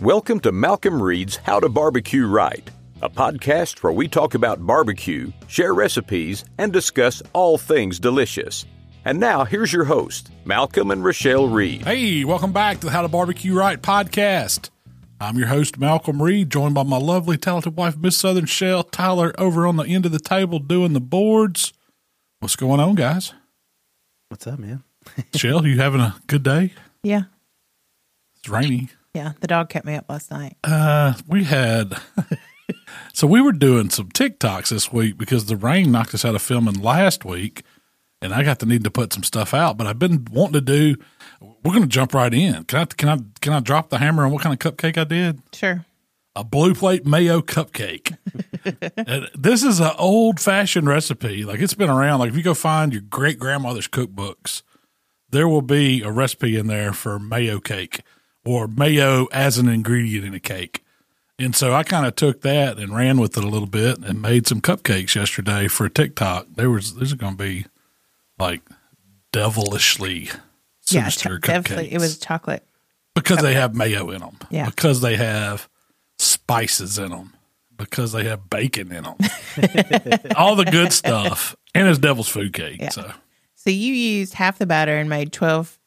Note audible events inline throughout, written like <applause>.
Welcome to Malcom Reed's How to Barbecue Right, a podcast where we talk about barbecue, share recipes, and discuss all things delicious. And now, here's your host, Malcom and Rochelle Reed. Hey, welcome back to the How to Barbecue Right podcast. I'm your host, Malcom Reed, joined by my lovely, talented wife, Miss Southern Shell Tyler, over on the end of the table doing the boards. What's going on, guys? What's up, man? <laughs> Shell, you having a good day? Yeah. It's rainy. Yeah. The dog kept me up last night. Uh, we had, <laughs> so we were doing some TikToks this week because the rain knocked us out of filming last week, and I got the need to put some stuff out. But I've been wanting to do. We're going to jump right in. Can I? Can I? Can I drop the hammer on what kind of cupcake I did? Sure. a blue plate mayo cupcake. <laughs> And this is an old fashioned recipe. Like it's been around. Like if you go find your great grandmother's cookbooks, there will be a recipe in there for mayo cake or mayo as an ingredient in a cake. And so I kind of took that and ran with it a little bit and made some cupcakes yesterday for TikTok. There was there's going to be like devilishly Yeah. sinister cho- definitely. cupcakes It was chocolate. because they have mayo in them. Yeah. Because they have spices in them. Because they have bacon in them. <laughs> All the good stuff. And it's devil's food cake. Yeah. So So you used half the batter and made 12,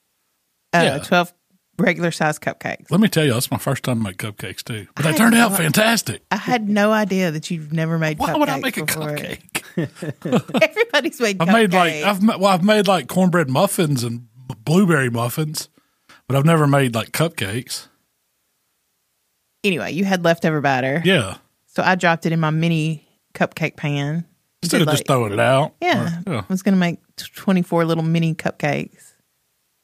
uh, Yeah. 12 regular size cupcakes. let me tell you, that's my first time to make cupcakes too. But they I turned out fantastic. I had no idea that you've never made Why would I make a before. cupcake? <laughs> <laughs> Everybody's made I've cupcakes. made like I've well, I've made like cornbread muffins and blueberry muffins, but I've never made like cupcakes. anyway, you had leftover batter. Yeah, So I dropped it in my mini cupcake pan. instead of just like- throwing it out. Yeah. Or- yeah. I was going to make 24 little mini cupcakes.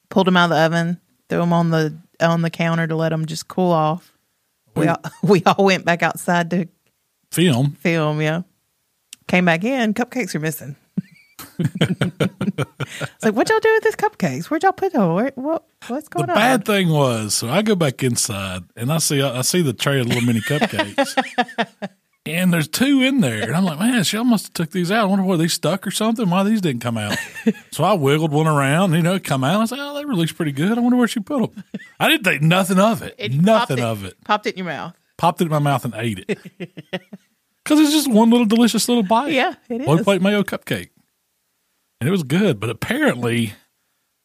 Pulled them out of the oven, threw them on the on the counter to let them just cool off. We all, <laughs> we all went back outside to Film. film, yeah. Came back in, cupcakes are missing. it's like, what y'all do with these cupcakes? Where'd y'all put them? Where, what, what's The going on? bad thing was, so I go back inside and I see I see the tray of little mini cupcakes, <laughs> and there's two in there, and I'm like, man, she must have took these out. I wonder where they stuck or something. Why these didn't come out? <laughs> so I wiggled one around, you know, it come out. I was like, oh, they released pretty good. I wonder where she put them. I didn't think nothing of it, And you nothing of it. Popped it in your mouth. Popped it in my mouth and ate it <laughs> because it's just one little delicious little bite. Yeah, it Blue is. plate mayo cupcake, and it was good. But apparently,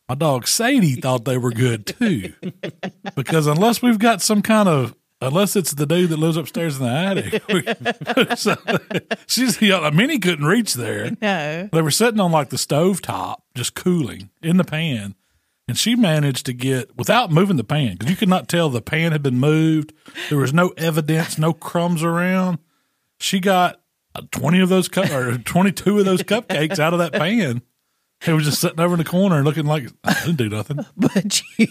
my dog Sadie thought they were good too, <laughs> because unless we've got some kind of unless it's the dude that lives upstairs in the attic, <laughs> so, she's you know, Minnie couldn't reach there. No. They were sitting on like the stove top, just cooling in the pan. And she managed to get, without moving the pan, because you could not tell the pan had been moved. There was no evidence, no crumbs around. She got uh, 20 of those, cup, or 22 of those cupcakes out of that pan. It was just sitting over in the corner looking like, I didn't do nothing. <laughs> But you,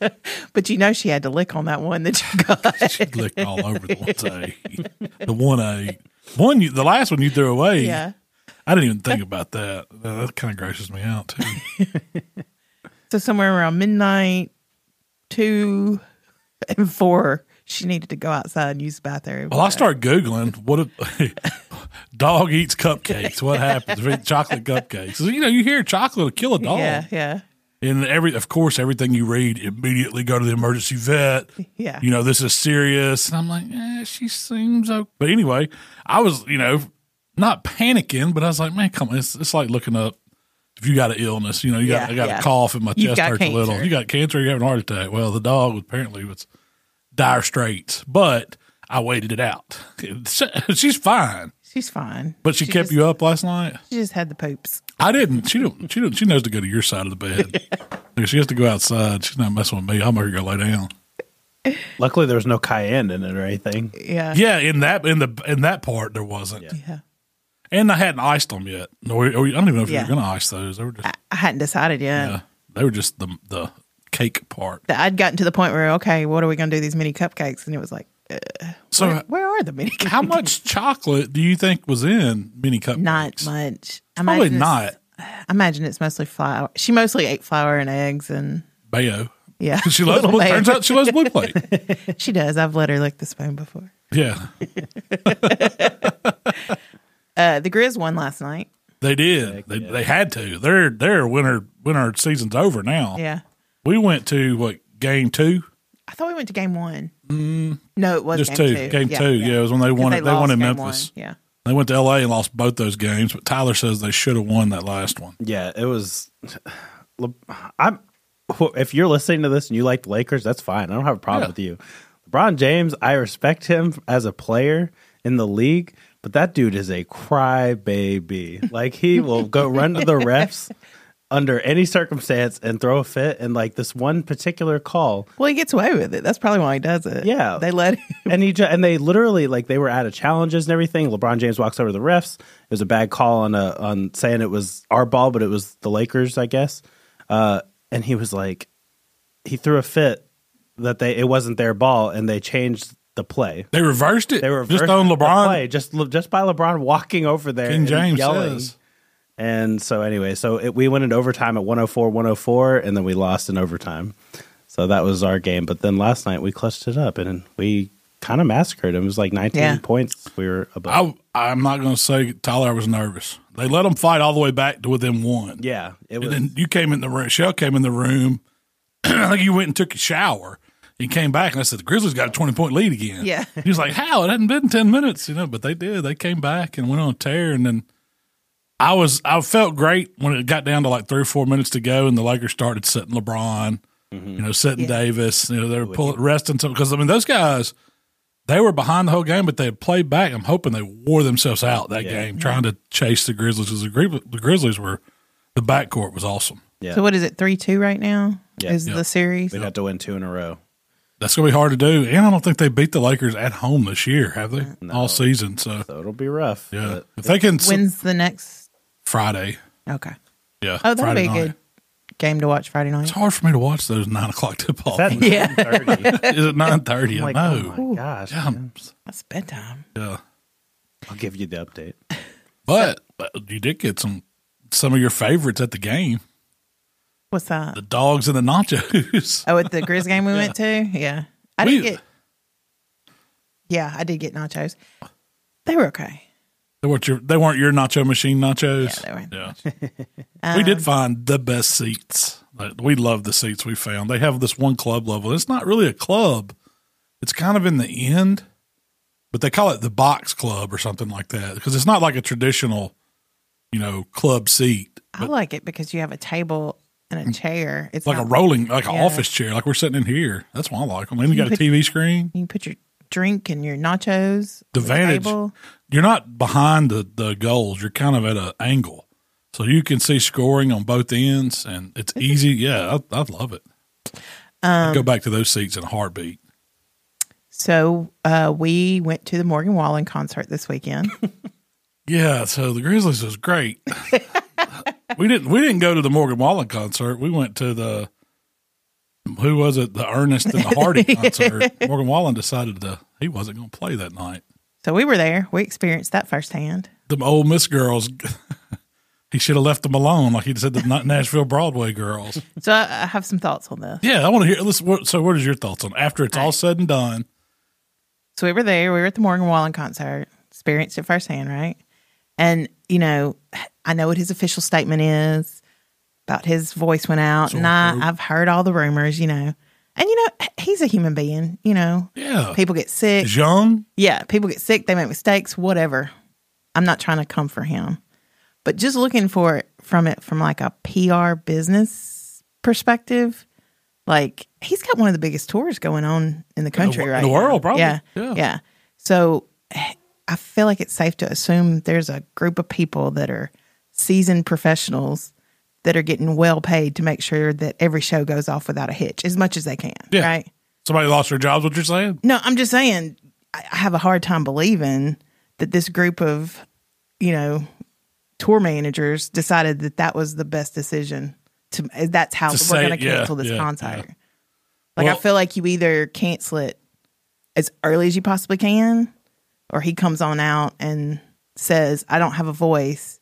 <laughs> but you know she had to lick on that one that you <laughs> got. She licked all over the one. The one I. One, you, the last one you threw away. yeah. I didn't even think about that. That, kind of grosses me out too. So somewhere around midnight, two and four, she needed to go outside and use the bathroom. Well, I started Googling what a dog eats cupcakes. What happens chocolate cupcakes. you know, you hear chocolate will kill a dog. Yeah, yeah, And every, of course, everything you read, immediately go to the emergency vet. yeah. You know, this is serious. And I'm like, eh, she seems okay. But anyway, I was, you know, not panicking, but I was like, man, come on. It's, it's like looking up if you got an illness, you know, you got, Yeah, I got yeah. a cough and my You've chest hurts a little. cancer. You got cancer, you're having a heart attack. Well, the dog apparently was dire straits, but I waited it out. <laughs> She's fine, She's fine. but she, kept just, you up last night. She just had the poops. I didn't. She don't. She don't. She knows to go to your side of the bed. <laughs> She has to go outside. She's not messing with me. I'm gonna go lay down. <laughs> Luckily, there was no cayenne in it or anything. Yeah, Yeah, in that in the in that part there wasn't, yeah. and I hadn't iced them yet. Or, or I don't even know if you were gonna ice those. They were just I, I hadn't decided yet. yeah, they were just the the cake part. I'd gotten to the point where okay, what are we going to do these mini cupcakes? And it was like, uh, So where, where are the mini? cupcakes? how much chocolate do you think was in mini cupcakes? Not much. I Probably not. I <sighs> imagine it's mostly flour. She mostly ate flour and eggs, and Mayo. yeah, <laughs> She loves. little Blue, mayo. turns out she loves blue plate. <laughs> She does. I've let her lick the spoon before. Yeah, <laughs> Uh, the Grizz won last night. they did. They they had to. Their their winter winter season's over now. Yeah, We went to what game two? I thought we went to game one. Mm. No, it was Just game two. two. Game two. Yeah, it was when they won it. They won in Memphis. one. Yeah. They went to L.A. and lost both those games, but Tyler says they should have won that last one. Yeah, it was. <sighs> I'm. If you're listening to this and you like the Lakers, that's fine. I don't have a problem Yeah. with you. LeBron James, I respect him as a player in the league, but that dude is a crybaby. Like he will go run to the <laughs> refs under any circumstance and throw a fit. And like this one particular call, Well, he gets away with it. That's probably why he does it. Yeah. They let him. <laughs> and he ju- and they literally like they were out of challenges and everything. LeBron James walks over to the refs. It was a bad call on a on saying it was our ball, but it was the Lakers, I guess. Uh, and he was like, he threw a fit that they it wasn't their ball, and they changed the play. They reversed it. They were just on LeBron. play just just by LeBron walking over there, King and James yelling. says. And so anyway, so it, we went into overtime at 104 104 and then we lost in overtime. So that was our game, but then last night we clutched it up and we kind of massacred him. It was like 19 Yeah. points. We were above. I, I'm not going to say Tyler was nervous. They let them fight all the way back to within one. yeah, it And then you came in the room. Shell came in the room. <clears throat> I think you went and took a shower. He came back and I said, the Grizzlies got a 20 point lead again. Yeah. He was like, how? It hadn't been 10 minutes, you know, but they did. They came back and went on a tear. And then I was, I felt great when it got down to like three or four minutes to go and the Lakers started setting LeBron, mm-hmm. you know, setting Yeah. Davis. You know, they were pulling, resting some, because I mean, those guys, they were behind the whole game, but they had played back. I'm hoping they wore themselves out that Yeah. game trying to chase the Grizzlies because the, Gri- the Grizzlies were, the backcourt was awesome. yeah. So what is it? Three two right now Yeah. is Yeah. the series. We'd have to win two in a row. That's going to be hard to do. And I don't think they beat the Lakers at home this year, have they? All season. So, So it'll be rough. yeah. but If they can, When's the next? Friday. Okay. Yeah. Oh, that'll Friday be a night. good game to watch Friday night. It's hard for me to watch those nine o'clock tip off. Is <laughs> Yeah. Is it nine thirty? Like, no. oh my gosh. Yeah, That's bedtime. yeah. I'll give you the update. <laughs> But, but you did get some some of your favorites at the game. What's that? The dogs and the nachos. Oh, at the Grizz game we went <laughs> to? Yeah. I did We- get Yeah, I did get nachos. They were okay. They weren't your they weren't your nacho machine nachos. Yeah, they were. Yeah. <laughs> we did um, find the best seats. We love the seats we found. They have this one club level. It's not really a club. It's kind of in the end, but they call it the box club or something like that because it's not like a traditional, you know, club seat. I like it because you have a table and a mm. chair. It's like a rolling, like an Yeah. office chair, like we're sitting in here. That's why I like them. And you got a TV screen. You can put your drink and your nachos. The table. you're not behind the, the goals. You're kind of at an angle. So you can see scoring on both ends and it's easy. Yeah, I, I love it. Um, go back to those seats in a heartbeat. So uh, we went to the Morgan Wallen concert this weekend. <laughs> <laughs> Yeah, so the Grizzlies was great. <laughs> we didn't we didn't go to the Morgan Wallen concert. We went to the who was it? The Ernest and the Hardy <laughs> concert. Morgan Wallen decided to he wasn't going to play that night. so we were there. We experienced that firsthand. The Ole Miss girls. <laughs> he should have left them alone, like he said the Nashville Broadway girls. So I, have some thoughts on this. Yeah, I want to hear. Listen, so what is your thoughts on after it's all said and done? So we were there. We were at the Morgan Wallen concert. Experienced it firsthand, right? And you know, I know what his official statement is about his voice went out, and I, throat. I've heard all the rumors. You know, and you know, he's a human being. You know, Yeah, people get sick. he's young. Yeah, people get sick, they make mistakes, whatever. I'm not trying to come for him. But just looking for it from it from like a PR business perspective, like he's got one of the biggest tours going on in the country wo- right in the now. world, probably. Yeah. Yeah. Yeah. So I feel like it's safe to assume there's a group of people that are seasoned professionals that are getting well paid to make sure that every show goes off without a hitch as much as they can. Yeah. Right. Somebody lost their jobs. What you're saying? No, I'm just saying I have a hard time believing that this group of, you know, tour managers decided that that was the best decision. To eh, that's how To we're going to yeah, cancel this yeah, concert. yeah. Like Well- I feel like you either cancel it as early as you possibly can, or he comes on out and says, "I don't have a voice."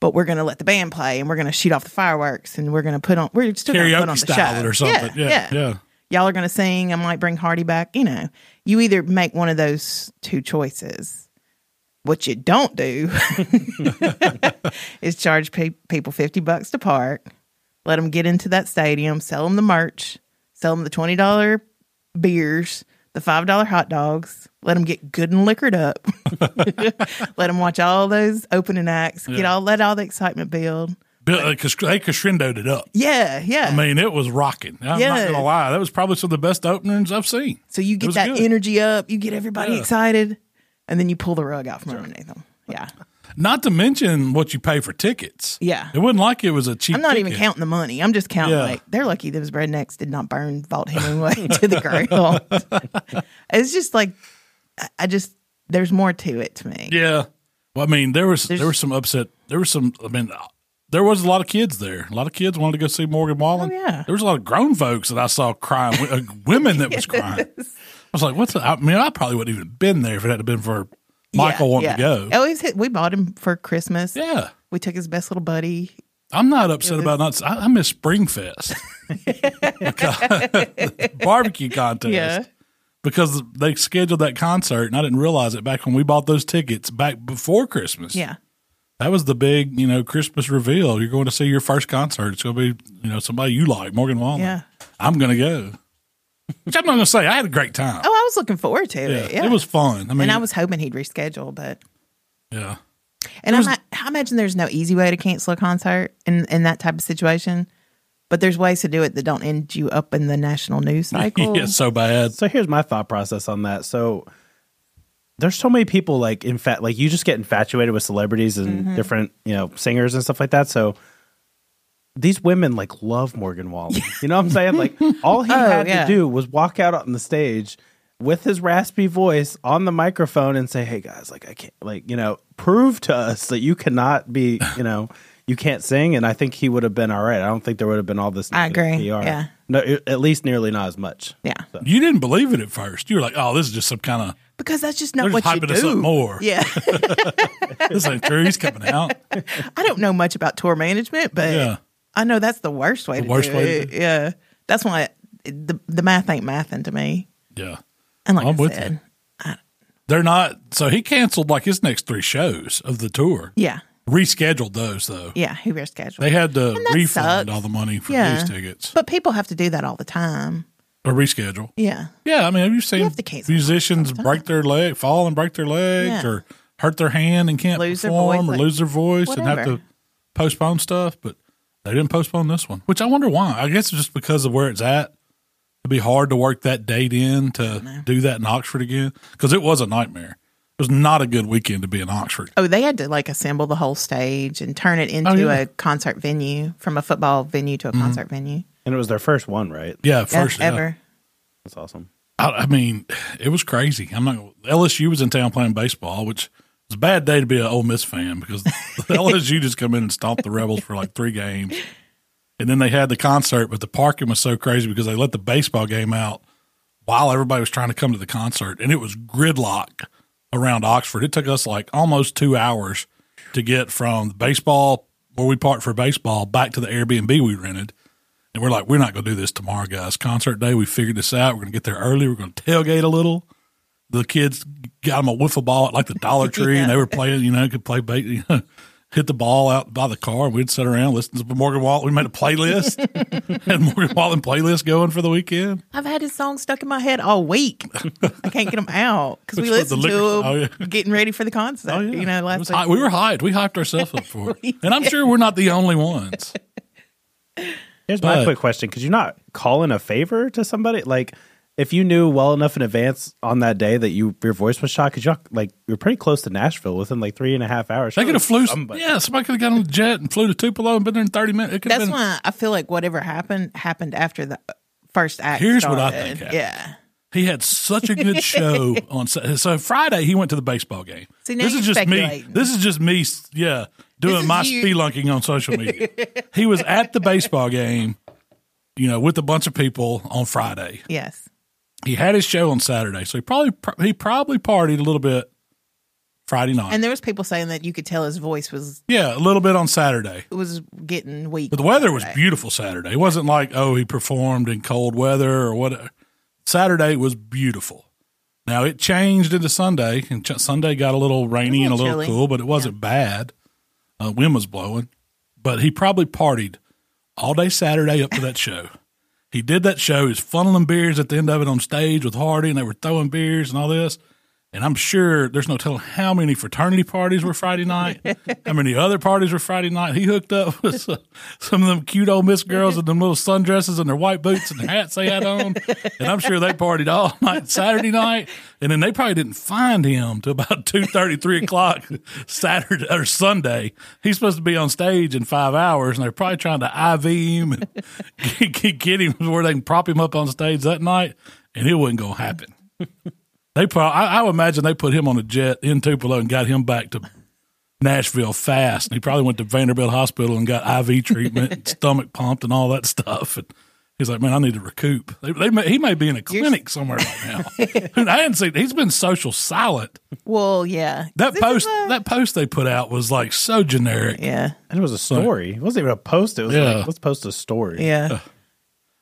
But we're going to let the band play, and we're going to shoot off the fireworks, and we're going to put on. We're still going to put on the show or something. Yeah, yeah. yeah y'all are going to sing. I might bring Hardy back. You know, you either make one of those two choices. What you don't do <laughs> <laughs> is charge pe- people 50 bucks to park, let them get into that stadium, sell them the merch, sell them the $20 beers, the five dollar hot dogs. Let them get good and liquored up. <laughs> let them watch all those opening acts. Get all let all the excitement build. Bill, uh, they crescendoed it up. Yeah, yeah. I mean, it was rocking. I'm not Yes. gonna lie, that was probably some of the best openings I've seen. so you get was that good. energy up. You get everybody Yeah. excited, and then you pull the rug out from underneath them. Yeah, Not to mention what you pay for tickets. Yeah. it wasn't like it was a cheap. I'm not even counting the money. I'm just counting Yeah. like they're lucky those rednecks did not burn Vaught-Hemingway <laughs> to the ground. <laughs> it's just like I- I just there's more to it to me. Yeah. Well, I mean, there was There's- there was some upset. There was some. I mean, there was a lot of kids there. A lot of kids wanted to go see Morgan Wallen. Oh, yeah. There was a lot of grown folks that I saw crying. uh, women that was <laughs> crying. I was like, "What's?" The, I mean, I probably wouldn't even been there if it had been for Michael Yeah, wanting yeah. to go. Oh, he's hit, we bought him for Christmas. Yeah. We took his best little buddy. I'm not upset about not. I, I miss Springfest, <laughs> <laughs> barbecue contest. Yeah. Because they scheduled that concert, and I didn't realize it back when we bought those tickets back before Christmas. Yeah. That was the big, you know, Christmas reveal. You're going to see your first concert. It's going to be, you know, somebody you like, Morgan Wallen. Yeah. I'm going to go. Which I'm not going to say. I had a great time. Oh, was looking forward to yeah, it. Yeah. It was fun. I mean, and I was hoping he'd reschedule, but yeah. and I, ma- I imagine there's no easy way to cancel a concert in in that type of situation. But there's ways to do it that don't end you up in the national news <laughs> cycle. yeah, so bad. So here's my thought process on that. So there's so many people like in fact like you just get infatuated with celebrities and Mm-hmm. different, you know, singers and stuff like that. So these women like love Morgan Wallen. <laughs> You know what I'm saying? Like all he Oh, had yeah. to do was walk out on the stage with his raspy voice on the microphone and say, "Hey guys, like I can't like, you know, prove to us that you cannot be, you know, you can't sing." And I think he would have been all right. I don't think there would have been all this I negative agree. PR. Yeah. No, at least nearly not as much. Yeah. You didn't believe it at first. You were like, oh, this is just some kind of, Because that's just they're not just what you hyping us up do. more. Yeah. <laughs> <laughs> This ain't true. He's coming out. I don't know much about tour management, but Yeah. I know that's the worst way The to worst do way to it. do. Yeah. That's why the the math ain't mathing to me. Yeah. And like I'm I with said, They're not. So he canceled like his next three shows of the tour. yeah. Rescheduled those, though. Yeah, he rescheduled. They had to refund sucks. all the money for Yeah. these tickets But people have to do that all the time. or reschedule. Yeah. Yeah, I mean, have you seen cancel musicians break their leg, fall and break their legs, Yeah. or hurt their hand and can't Lose perform, voice, or like, lose their voice and have to postpone stuff? But they didn't postpone this one, which I wonder why. I guess it's just because of where it's at. It'd be hard to work that date in to do that in Oxford again because it was a nightmare. It was not a good weekend to be in Oxford. Oh, they had to like assemble the whole stage and turn it into Oh, yeah. Mm-hmm. a concert venue from a football venue to a concert venue. And it was their first one, right? Yeah, Yeah, first yeah. ever. That's awesome. I, I mean, it was crazy. I'm not. LSU was in town playing baseball, which was a bad day to be an Ole Miss fan because <laughs> <laughs> LSU just come in and stomp the Rebels for like three games, and then they had the concert. But the parking was so crazy because they let the baseball game out while everybody was trying to come to the concert, and it was gridlock around Oxford. It took us like almost two hours to get from the baseball where we parked for baseball back to the Airbnb we rented. And we're like, we're not going to do this tomorrow, guys. Concert day, we figured this out. We're going to get there early. We're going to tailgate a little. The kids got them a wiffle ball at like the Dollar Tree, and they were <laughs> playing. You know, could play, <laughs> you know, hit the ball out by the car. and We'd sit around listen to Morgan Wallen. We made a playlist, <laughs> had Morgan Wallen playlist going for the weekend. I've had his song stuck in my head all week. I can't get them out because we Which was the listened to him oh, yeah. getting ready for the concert. Oh yeah, You know, last week. we were hyped. We hyped ourselves up for it, <laughs> and I'm sure we're not the only ones. <laughs> Here's my quick question: Could you're not call in a favor to somebody? Like, if you knew well enough in advance on that day that you your voice was shot, because you're like you're pretty close to Nashville within like three and a half hours. They could have flew. Somebody- Yeah, somebody could have got on the jet and flew to Tupelo and been there in 30 minutes. It That's been. why I feel like whatever happened happened after the uh, first act. Here's what I started. think happened. Yeah. He had such a good show <laughs> on so Friday. He went to the baseball game. See, this is just me. This is just me. Yeah, doing my you. spelunking on social media. he was at the baseball game, you know, with a bunch of people on Friday. Yes. He had his show on Saturday, so he probably he probably partied a little bit Friday night. And there was people saying that you could tell his voice was yeah, a little bit on Saturday. It was getting weak. But the weather was beautiful Saturday. It wasn't like, oh, he performed in cold weather or what. Saturday was beautiful. Now it changed into Sunday, and ch- Sunday got a little rainy and a little chilly. cool, but it wasn't bad. Uh, wind was blowing, but he probably partied all day Saturday up to that show. He did that show. He was funneling beers at the end of it on stage with Hardy, and they were throwing beers and all this. And I'm sure there's no telling how many fraternity parties were Friday night, how many other parties were Friday night. He hooked up <laughs> with some, of them cute Ole Miss girls in them little sundresses and their white boots and hats they had on. And I'm sure they partied all <laughs> night Saturday night. And then they probably didn't find him till about 2.30, 3 o'clock Saturday or Sunday. He's supposed to be on stage in five hours, and they're probably trying to IV him and <laughs> get him where they can prop him up on stage that night. And it wasn't going to happen. They probably, I, I would imagine they put him on a jet in Tupelo and got him back to Nashville fast. And he probably went to Vanderbilt Hospital and got IV treatment, and <laughs> stomach pumped, and all that stuff. And he's like, "Man, I need to recoup." They, they may, he may be in a clinic somewhere right now. <laughs> I hadn't seen. He's been social silent. Well, yeah. That This post, a- that post they put out was like so generic. yeah, And it was a story. It wasn't even a post. It was Yeah. like, let's post a story. yeah.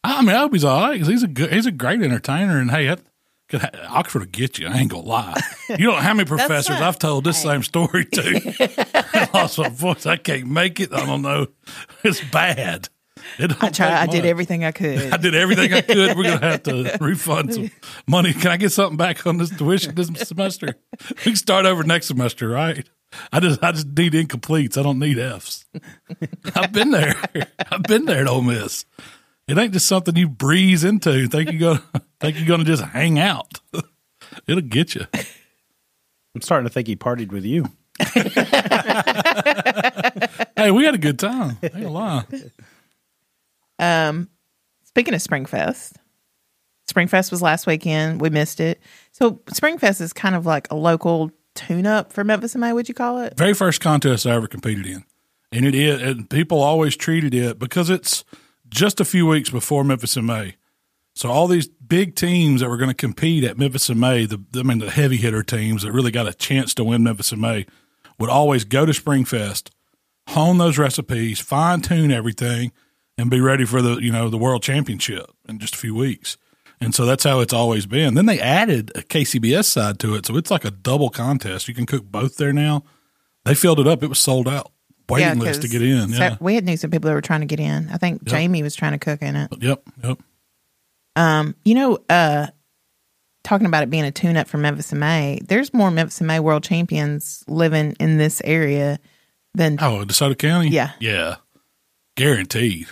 I mean, I hope he's all right 'cause he's a good, he's a great entertainer. And hey, that, could ha- Oxford will get you. I ain't gonna lie. You don't know how many <laughs> professors I've told this same story to. <laughs> I lost my voice. I can't make it. I don't know. It's bad. It I tried. I did everything I could. I did everything I could. We're gonna have to <laughs> refund some money. Can I get something back on this tuition this semester? We can start over next semester, right? I just I just need incompletes. I don't need Fs. I've been there. I've been there at Ole Miss. It ain't just something you breeze into. <laughs> Think you gonna think you're gonna just hang out. <laughs> It'll get you. I'm starting to think he partied with you. <laughs> Hey, we had a good time. Ain't gonna lie. Um, speaking of Springfest, Springfest was last weekend. We missed it. So Springfest is kind of like a local tune-up for Memphis in May. Would you call it? very first contest I ever competed in, and it is. And people always treated it because it's just a few weeks before Memphis in May. So all these big teams that were going to compete at Memphis in May, the I mean the heavy hitter teams that really got a chance to win Memphis in May, would always go to Springfest, hone those recipes, fine tune everything, and be ready for the you know the world championship in just a few weeks. And so that's how it's always been. Then they added a KCBS side to it, so it's like a double contest. You can cook both there now. They filled it up; it was sold out. Waiting list to get in. so- Yeah. we had knew some people that were trying to get in. I think Jamie was trying to cook in it. Yep. Yep. Um, you know, uh, talking about it being a tune-up for Memphis in May. There's more Memphis in May world champions living in this area than Oh, DeSoto County. Yeah. Yeah. Guaranteed.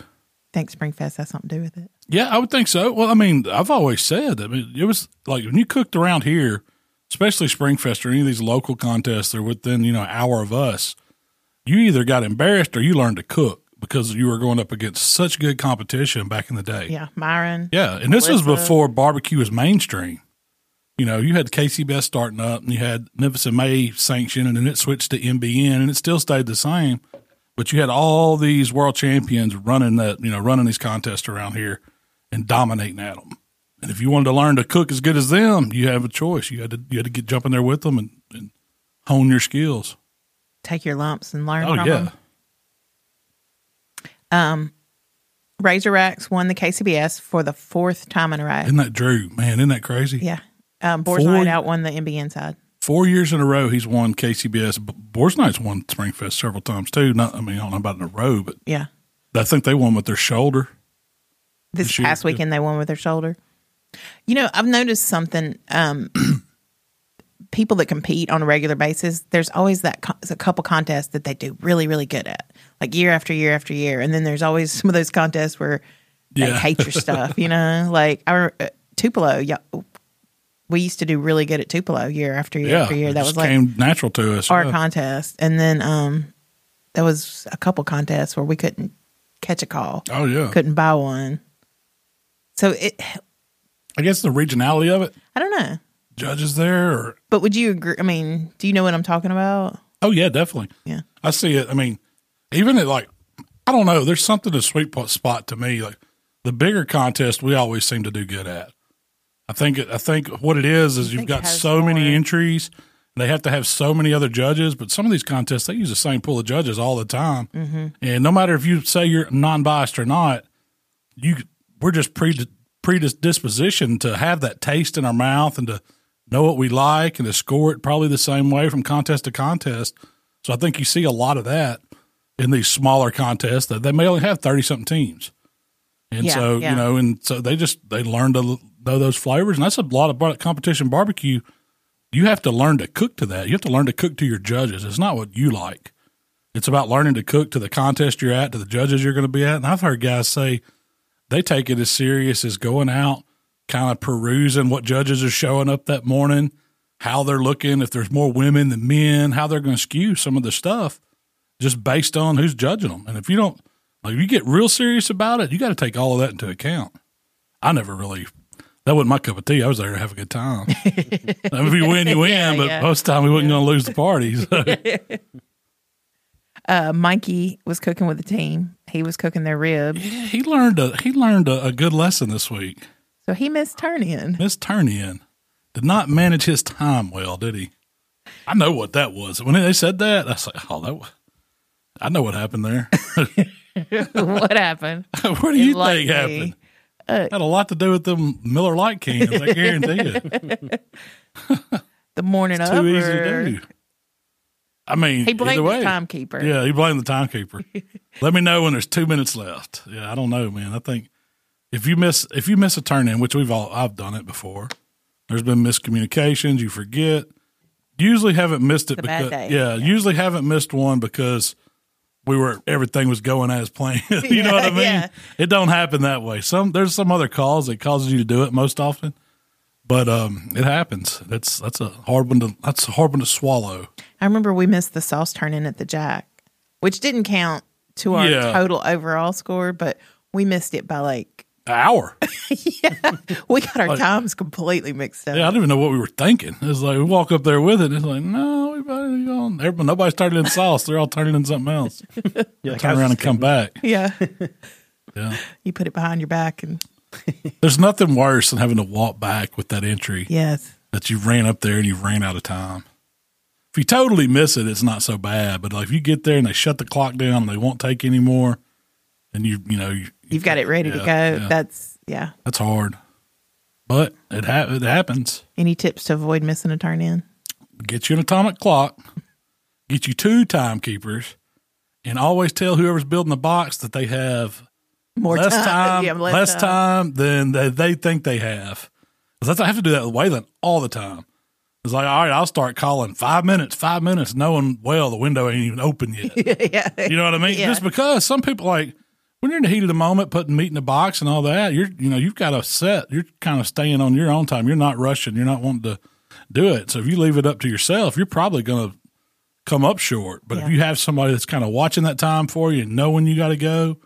think Springfest has something to do with it. Yeah, I would think so. Well, I mean, I've always said, I mean, it was like when you cooked around here, especially Springfest or any of these local contests they're within, you know, an hour of us, you either got embarrassed or you learned to cook because you were going up against such good competition back in the day. Yeah, Myron. Yeah, and this was before barbecue was mainstream. You know, you had KCBS starting up, and you had Memphis in May sanction, and then it switched to MBN, and it still stayed the same. But you had all these world champions running that, you know, running these contests around here and dominating at them. And if you wanted to learn to cook as good as them, you have a choice. You had to you had to get jump in there with them and, and hone your skills. Take your lumps and learn Oh from yeah, them. Um, Razorbacks won the KCBS for the fourth time in a row. isn't that Drew? Man, isn't that crazy? Yeah. Um, Boar's Four- Night out won the MBN side. Four years in a row, he's won KCBS. Boars Knight's won Springfest several times too. Not, I mean, I don't know about in a row, but Yeah. I think they won with their shoulder. This This year, past weekend they won with their shoulder. You know, I've noticed something. Um, people that compete on a regular basis, there's always that co- a couple contests that they do really, really good at, like year after year after year. And then there's always <laughs> some of those contests where they Yeah. hate your stuff. You know, <laughs> like our uh, Tupelo. Yeah, we used to do really good at Tupelo year after year Yeah, after year. That was like came natural to us. our yeah. contest. And then um, there was a couple contests where we couldn't catch a call, oh yeah, couldn't buy one. So it, I guess the regionality of it, I don't know. Judges there, or But would you agree? I mean, do you know what I'm talking about? oh yeah, definitely. Yeah. I see it. I mean, even at like, I don't know. There's something to sweet spot to me. Like the bigger contest, we always seem to do good at. I think. it- I think what it is is you've got has so many more- entries. They have to have so many other judges, but some of these contests they use the same pool of judges all the time. Mm-hmm. And no matter if you say you're non-biased or not, you we're just pre predispositioned to have that taste in our mouth and to know what we like and to score it probably the same way from contest to contest. So I think you see a lot of that in these smaller contests that they may only have thirty something teams. And Yeah, so, yeah. you know, and so they just, they learn to know those flavors. And that's a lot of competition barbecue. You have to learn to cook to that. You have to learn to cook to your judges. It's not what you like. It's about learning to cook to the contest you're at, to the judges you're going to be at. And I've heard guys say they take it as serious as going out, kind of perusing what judges are showing up that morning, how they're looking, if there's more women than men, how they're going to skew some of the stuff just based on who's judging them. And if you don't, like, if you get real serious about it, you got to take all of that into account. I never really, that wasn't my cup of tea. I was there to have a good time. I <laughs> mean, if you win, you win, Yeah, but yeah. most of the time we wasn't going to lose the party. So. <laughs> Uh, Mikey was cooking with the team. He was cooking their ribs. Yeah, he learned a he learned a, a good lesson this week. So he missed turn in. Miss Turnian did not manage his time well, did he? I know what that was. When they said that, I was like, "Oh, that." Was, I know what happened there. <laughs> what happened? <laughs> what do you think happened? Uh, Had a lot to do with them Miller Lite cans. I <laughs> guarantee it. The morning Too of. easy or- to do. I mean, He blamed his timekeeper. Yeah, he blamed the timekeeper. Let me know when there's two minutes left. Yeah, I don't know, man. I think if you miss if you miss a turn in, which we've all I've done it before. There's been miscommunications. You forget. Usually haven't missed it because day. yeah, usually haven't missed one because we were everything was going as planned. <laughs> you know <laughs> what I mean? Yeah. It don't happen that way. Some there's some other cause that causes you to do it most often, but um, it happens. That's that's a hard one to that's a hard one to swallow. I remember we missed the sauce turn in at the Jack, which didn't count to our Yeah. total overall score, but we missed it by like, An hour. <laughs> Yeah. We got our times completely mixed up. Yeah, I didn't even know what we were thinking. It's like we walk up there with it. And it's like, no, we better go. Everybody, nobody's turning in sauce. They're all turning in something else. <laughs> You're Turn around and come back. Yeah. <laughs> Yeah. you put it behind your back and There's nothing worse than having to walk back with that entry yes. that you ran up there and you ran out of time. If you totally miss it, it's not so bad. But like if you get there and they shut the clock down and they won't take any more, and you you know you, You've got it ready to go. yeah. That's, yeah. that's hard. But it ha- it happens. Any tips to avoid missing a turn in? get you an atomic clock, get you two timekeepers, and always tell whoever's building the box that they have More less time, <laughs> Yeah, less, time. than they, they think they have. 'Cause that's I have to do that with Waylon all the time. It's like, all right, I'll start calling five minutes, five minutes, knowing well the window ain't even open yet. <laughs> yeah. You know what I mean? Yeah. Just because some people like when you're in the heat of the moment, putting meat in the box and all that, you're you know you've got a set. You're kind of staying on your own time. You're not rushing. You're not wanting to do it. So if you leave it up to yourself, you're probably going to come up short. But Yeah. if you have somebody that's kind of watching that time for you and know when you got to go,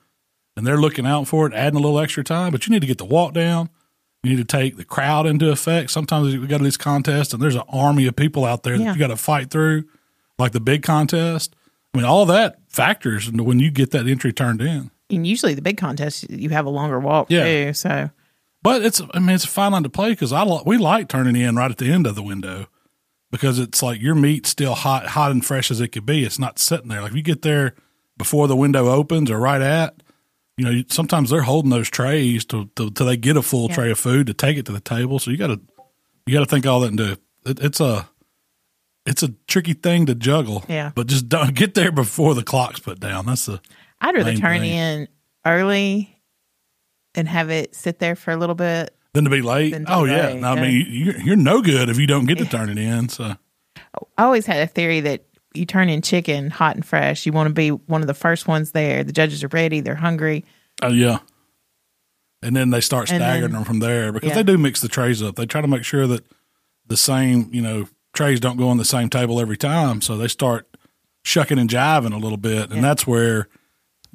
and they're looking out for it, adding a little extra time, but you need to get the walk down. You need to take the crowd into effect. Sometimes we go to these contests and there's an army of people out there Yeah. that you got to fight through, like the big contest. I mean, all that factors into when you get that entry turned in. And usually the big contest, you have a longer walk Yeah. too. So But it's, I mean, it's a fine line to play because I we like turning in right at the end of the window because it's like your meat's still hot, hot and fresh as it could be. It's not sitting there. Like if you get there before the window opens or right at, you know, sometimes they're holding those trays to, to, till they get a full Yeah. tray of food to take it to the table. So you got to, you got to think all that into it, it's a, it's a tricky thing to juggle. Yeah. But just don't <laughs> get there before the clock's put down. That's the, I'd rather turn thing. in early and have it sit there for a little bit. than to be late. To oh be yeah. late, No, I mean, you, you're, you're no good if you don't get to turn it in. So. I always had a theory that you turn in chicken hot and fresh. You want to be one of the first ones there. The judges are ready. They're hungry. Oh yeah. And then they start staggering then- them from there because Yeah. they do mix the trays up. They try to make sure that the same, you know, trays don't go on the same table every time. So they start shucking and jiving a little bit, and that's where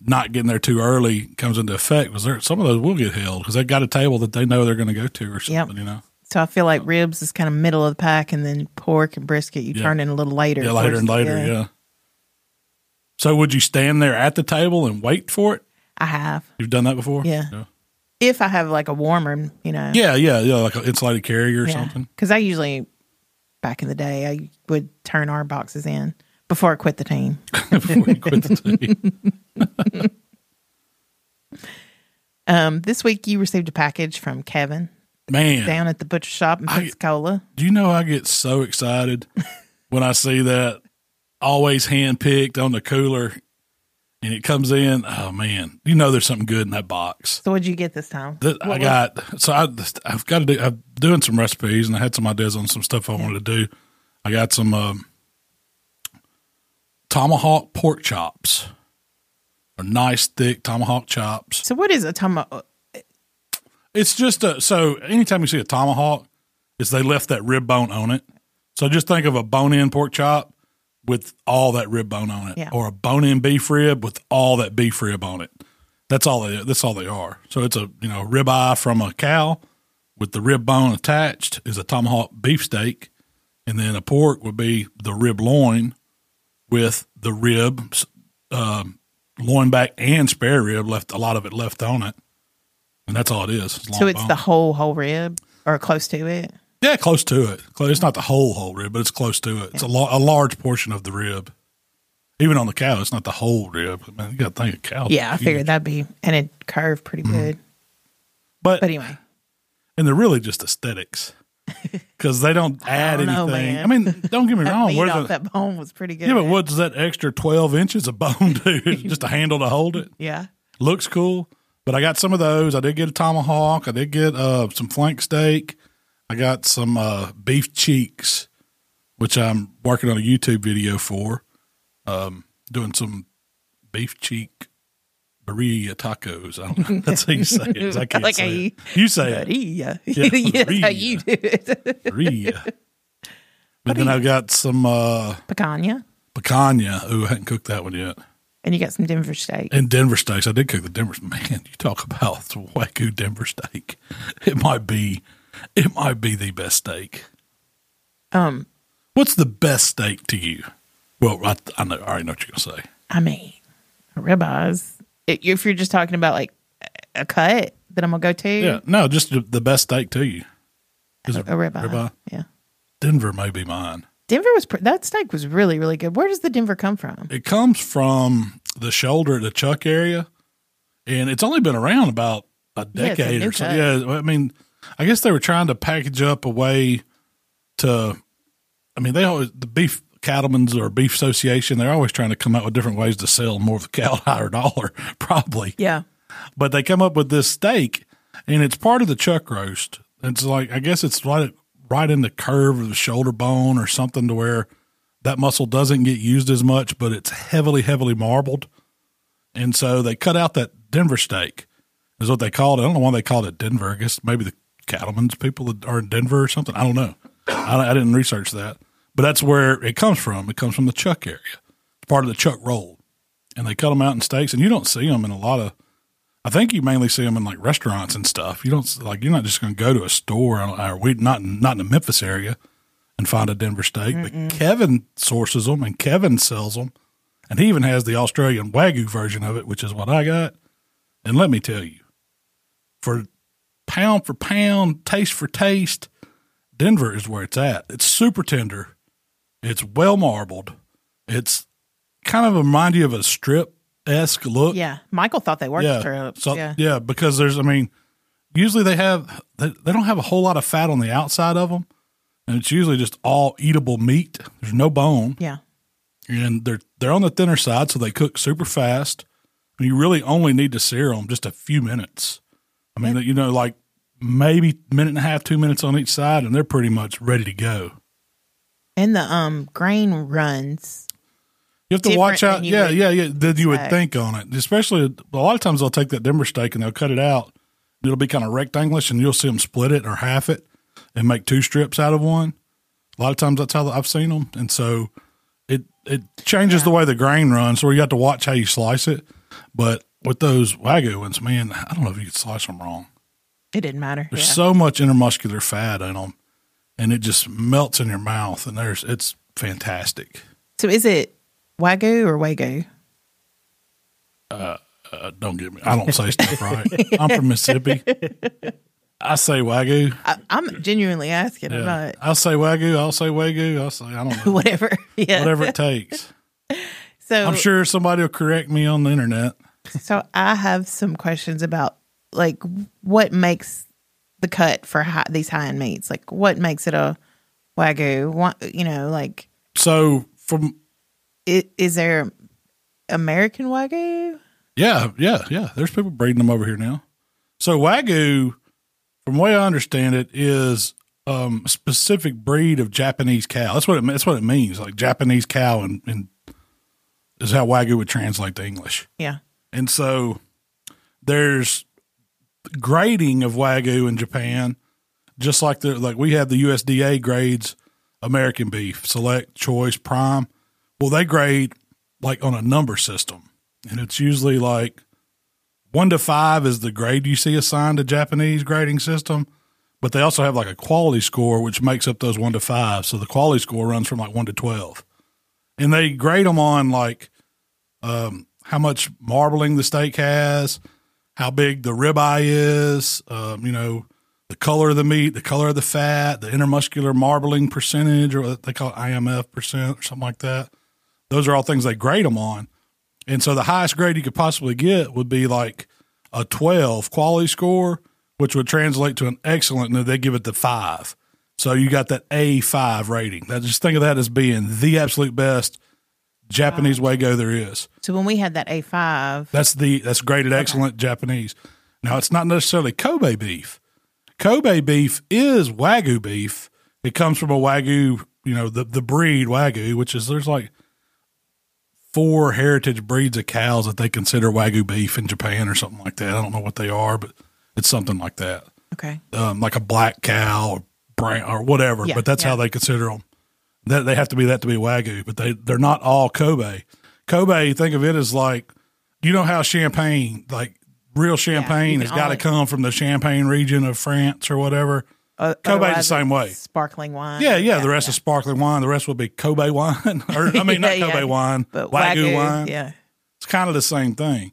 not getting there too early comes into effect. Because there, some of those will get held because they got a table that they know they're going to go to or something. You know, So I feel like ribs is kind of middle of the pack, and then pork and brisket you Yeah. turn in a little later. yeah, later and later, end. yeah. So would you stand there at the table and wait for it? I have. You've done that before, Yeah. If I have like a warmer, you know. yeah, yeah, yeah, like an insulated carrier or something. Because I usually, back in the day, I would turn our boxes in before I quit the team. <laughs> before you quit the team. <laughs> <laughs> Um, this week you received a package from Kevin Man, down at the Butcher Shoppe in I- Pensacola. do you know I get so excited when I see that always hand picked on the cooler? and it comes in. Oh man, you know there's something good in that box. So what'd you get this time? That I got so I I've got to do I'm doing some recipes and I had some ideas on some stuff I wanted to do. I got some um, tomahawk pork chops, nice thick tomahawk chops. So what is a tomahawk? It's just a so anytime you see a tomahawk, is they left that rib bone on it. So just think of a bone in pork chop with all that rib bone on it, Yeah. or a bone in beef rib with all that beef rib on it. That's all they. That's all they are. So it's a you know rib eye from a cow with the rib bone attached is a tomahawk beef steak, and then a pork would be the rib loin with the rib, um, loin back and spare rib left. A lot of it left on it, and that's all it is. It's So it's bone. the whole whole rib or close to it. Yeah, close to it. It's not the whole whole rib, but it's close to it. It's a, lo- a large portion of the rib. Even on the cow, it's not the whole rib. I mean, you got to think of cow. Yeah, I figured that'd be and it curved pretty Mm-hmm. good. But, But anyway, and they're really just aesthetics <laughs> because they don't add don't know, anything. man. I mean, don't get me <laughs> that wrong. meat What off it- that bone was pretty good. yeah, but what's that extra twelve inches of bone <laughs> do? just a handle to hold it. Yeah. Looks cool. But I got some of those. I did get a tomahawk. I did get uh, some flank steak. I got some uh, beef cheeks, which I'm working on a YouTube video for. Um, doing some beef cheek burrilla tacos. I don't know. <laughs> That's how you say it. I can't like say how it. You say it. <laughs> Yeah. Yeah, That's how you do it. But <laughs> then I've got some uh, Picanha. picanha. Ooh, I hadn't cooked that one yet. And you got some Denver steak. And Denver steaks. I did cook the Denver. Steak. Man, you talk about the Wagyu Denver steak. It might be, it might be the best steak. Um, What's the best steak to you? Well, I, I know. I already know what you're gonna say. I mean, ribeyes. If you're just talking about like a cut that I'm gonna go to, Yeah, no, just the- best steak to you. Is a, a ribeye. ribeye? Yeah. Denver may be mine. Denver was pr- that steak was really really good. Where does the Denver come from? It comes from the shoulder, the chuck area, and it's only been around about a Yeah, a decade or so. cut. Yeah, I mean, I guess they were trying to package up a way to. I mean, they always the beef cattlemen's or beef association. They're always trying to come out with different ways to sell more of the cow at <laughs> higher dollar, probably. Yeah. But they come up with this steak, and it's part of the chuck roast. It's like I guess it's right right in the curve of the shoulder bone or something to where that muscle doesn't get used as much, but it's heavily heavily marbled, and so they cut out that Denver steak is what they called it. I don't know why they called it Denver. I guess maybe the cattlemen's people that are in Denver or something. I don't know. I, I didn't research that, but that's where it comes from. It comes from the chuck area. It's part of the chuck roll, and they cut them out in steaks, and you don't see them in a lot of I think you mainly see them in like restaurants and stuff. You don't like you're not just going to go to a store uh, or we not in- not in the Memphis area and find a Denver steak. But Kevin sources them and Kevin sells them, and he even has the Australian Wagyu version of it, which is what I got. And let me tell you, for pound for pound, taste for taste, Denver is where it's at. It's super tender. It's well marbled. It's kind of remind you of a strip esque look Yeah. Michael thought they were yeah. strips. So yeah. yeah. because there's, I mean, usually they have they, they don't have a whole lot of fat on the outside of them, and it's usually just all eatable meat. There's no bone, Yeah. and they're they're on the thinner side, so they cook super fast. And you really only need to sear them just a few minutes. I mean, you know, like maybe minute and a half, two minutes on each side, and they're pretty much ready to go. And the um grain runs. You have to watch out. Yeah, would yeah, yeah. Than you would think on it. Especially a lot of times they'll take that Denver steak and they'll cut it out. It'll be kind of rectangular, and you'll see them split it or half it and make two strips out of one. A lot of times that's how I've seen them, and so it it changes the way the grain runs. So you have to watch how you slice it. But with those wagyu ones, man, I don't know if you could slice them wrong. It didn't matter. There's yeah. so much intermuscular fat in them, and it just melts in your mouth, and there's it's fantastic. so is it wagyu or wagyu? uh, don't get me. I don't say stuff right. I'm from Mississippi. I say wagyu. I, I'm genuinely asking. Yeah. not I'll say wagyu. I'll say wagyu. I'll say I don't know. <laughs> whatever. Yeah. Whatever it takes. So I'm sure somebody will correct me on the internet. So I have some questions about like what makes the cut for high, these high end meats. Like what makes it a wagyu? What you know, like So from is there American Wagyu? Yeah, yeah, yeah. There's people breeding them over here now. So Wagyu, from the way I understand it, is um, a specific breed of Japanese cow. That's what it that's what it means. Like Japanese cow, and, and is how Wagyu would translate to English. Yeah. And so there's grading of Wagyu in Japan, just like the like we have the USDA grades American beef, select, choice, prime. Well, they grade like on a number system. And it's usually like one to five is the grade you see assigned to Japanese grading system. But they also have like a quality score, which makes up those one to five. So the quality score runs from like one to 12. And they grade them on like um, how much marbling the steak has, how big the ribeye is, um, you know, the color of the meat, the color of the fat, the intermuscular marbling percentage, or what they call it IMF percent or something like that. Those are all things they grade them on. And so the highest grade you could possibly get would be like a 12 quality score, which would translate to an excellent, and they give it the five. So you got that A5 rating. Now just think of that as being the absolute best Japanese Wagyu there is. So when we had that A5, That's the that's graded excellent Japanese. Now it's not necessarily Kobe beef. Kobe beef is Wagyu beef. It comes from a Wagyu, you know, the the breed Wagyu, which is there's like four heritage breeds of cows that they consider Wagyu beef in Japan or something like that. I don't know what they are, but it's something like that. okay. Um, like a black cow or brown or whatever, Yeah, but that's how they consider them. That they have to be that to be Wagyu, but they they're not all Kobe. Kobe, think of it as like you know how champagne, like real champagne, can has got to come from the Champagne region of France or whatever. Uh, Kobe's the same way. Sparkling wine. Yeah, yeah. the rest is sparkling wine. The rest will be Kobe wine, <laughs> or I mean, <laughs> not Yeah, Kobe yeah. wine, but Wagyu, Wagyu, wine. Yeah. It's kind of the same thing.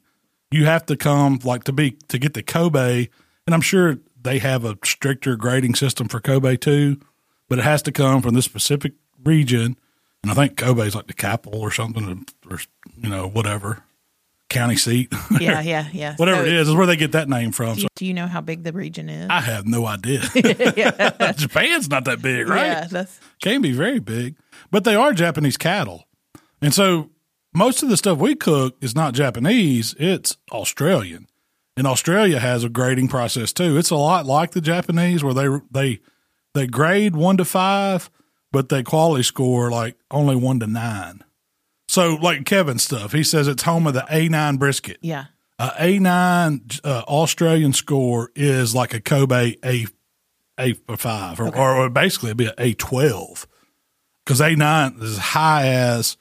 You have to come like to be to get the Kobe, and I'm sure they have a stricter grading system for Kobe too, but it has to come from this specific region. And I think Kobe is like the capital or something, or you know whatever county seat, Yeah, yeah, <laughs> yeah. whatever So it is, is where they get that name from. Do So do you know how big the region is? I have no idea. <laughs> <laughs> Japan's not that big, right? Yeah, that's can be very big, but they are Japanese cattle. And so most of the stuff we cook is not Japanese, it's Australian. And Australia has a grading process too. It's a lot like the Japanese where they they they grade 1 to 5, but they quality score like only 1 to 9. So like Kevin stuff, he says it's home of the A9 brisket. yeah. A A9 uh, Australian score is like a Kobe A A five, or, or basically it'd be an A twelve, because A nine is as high as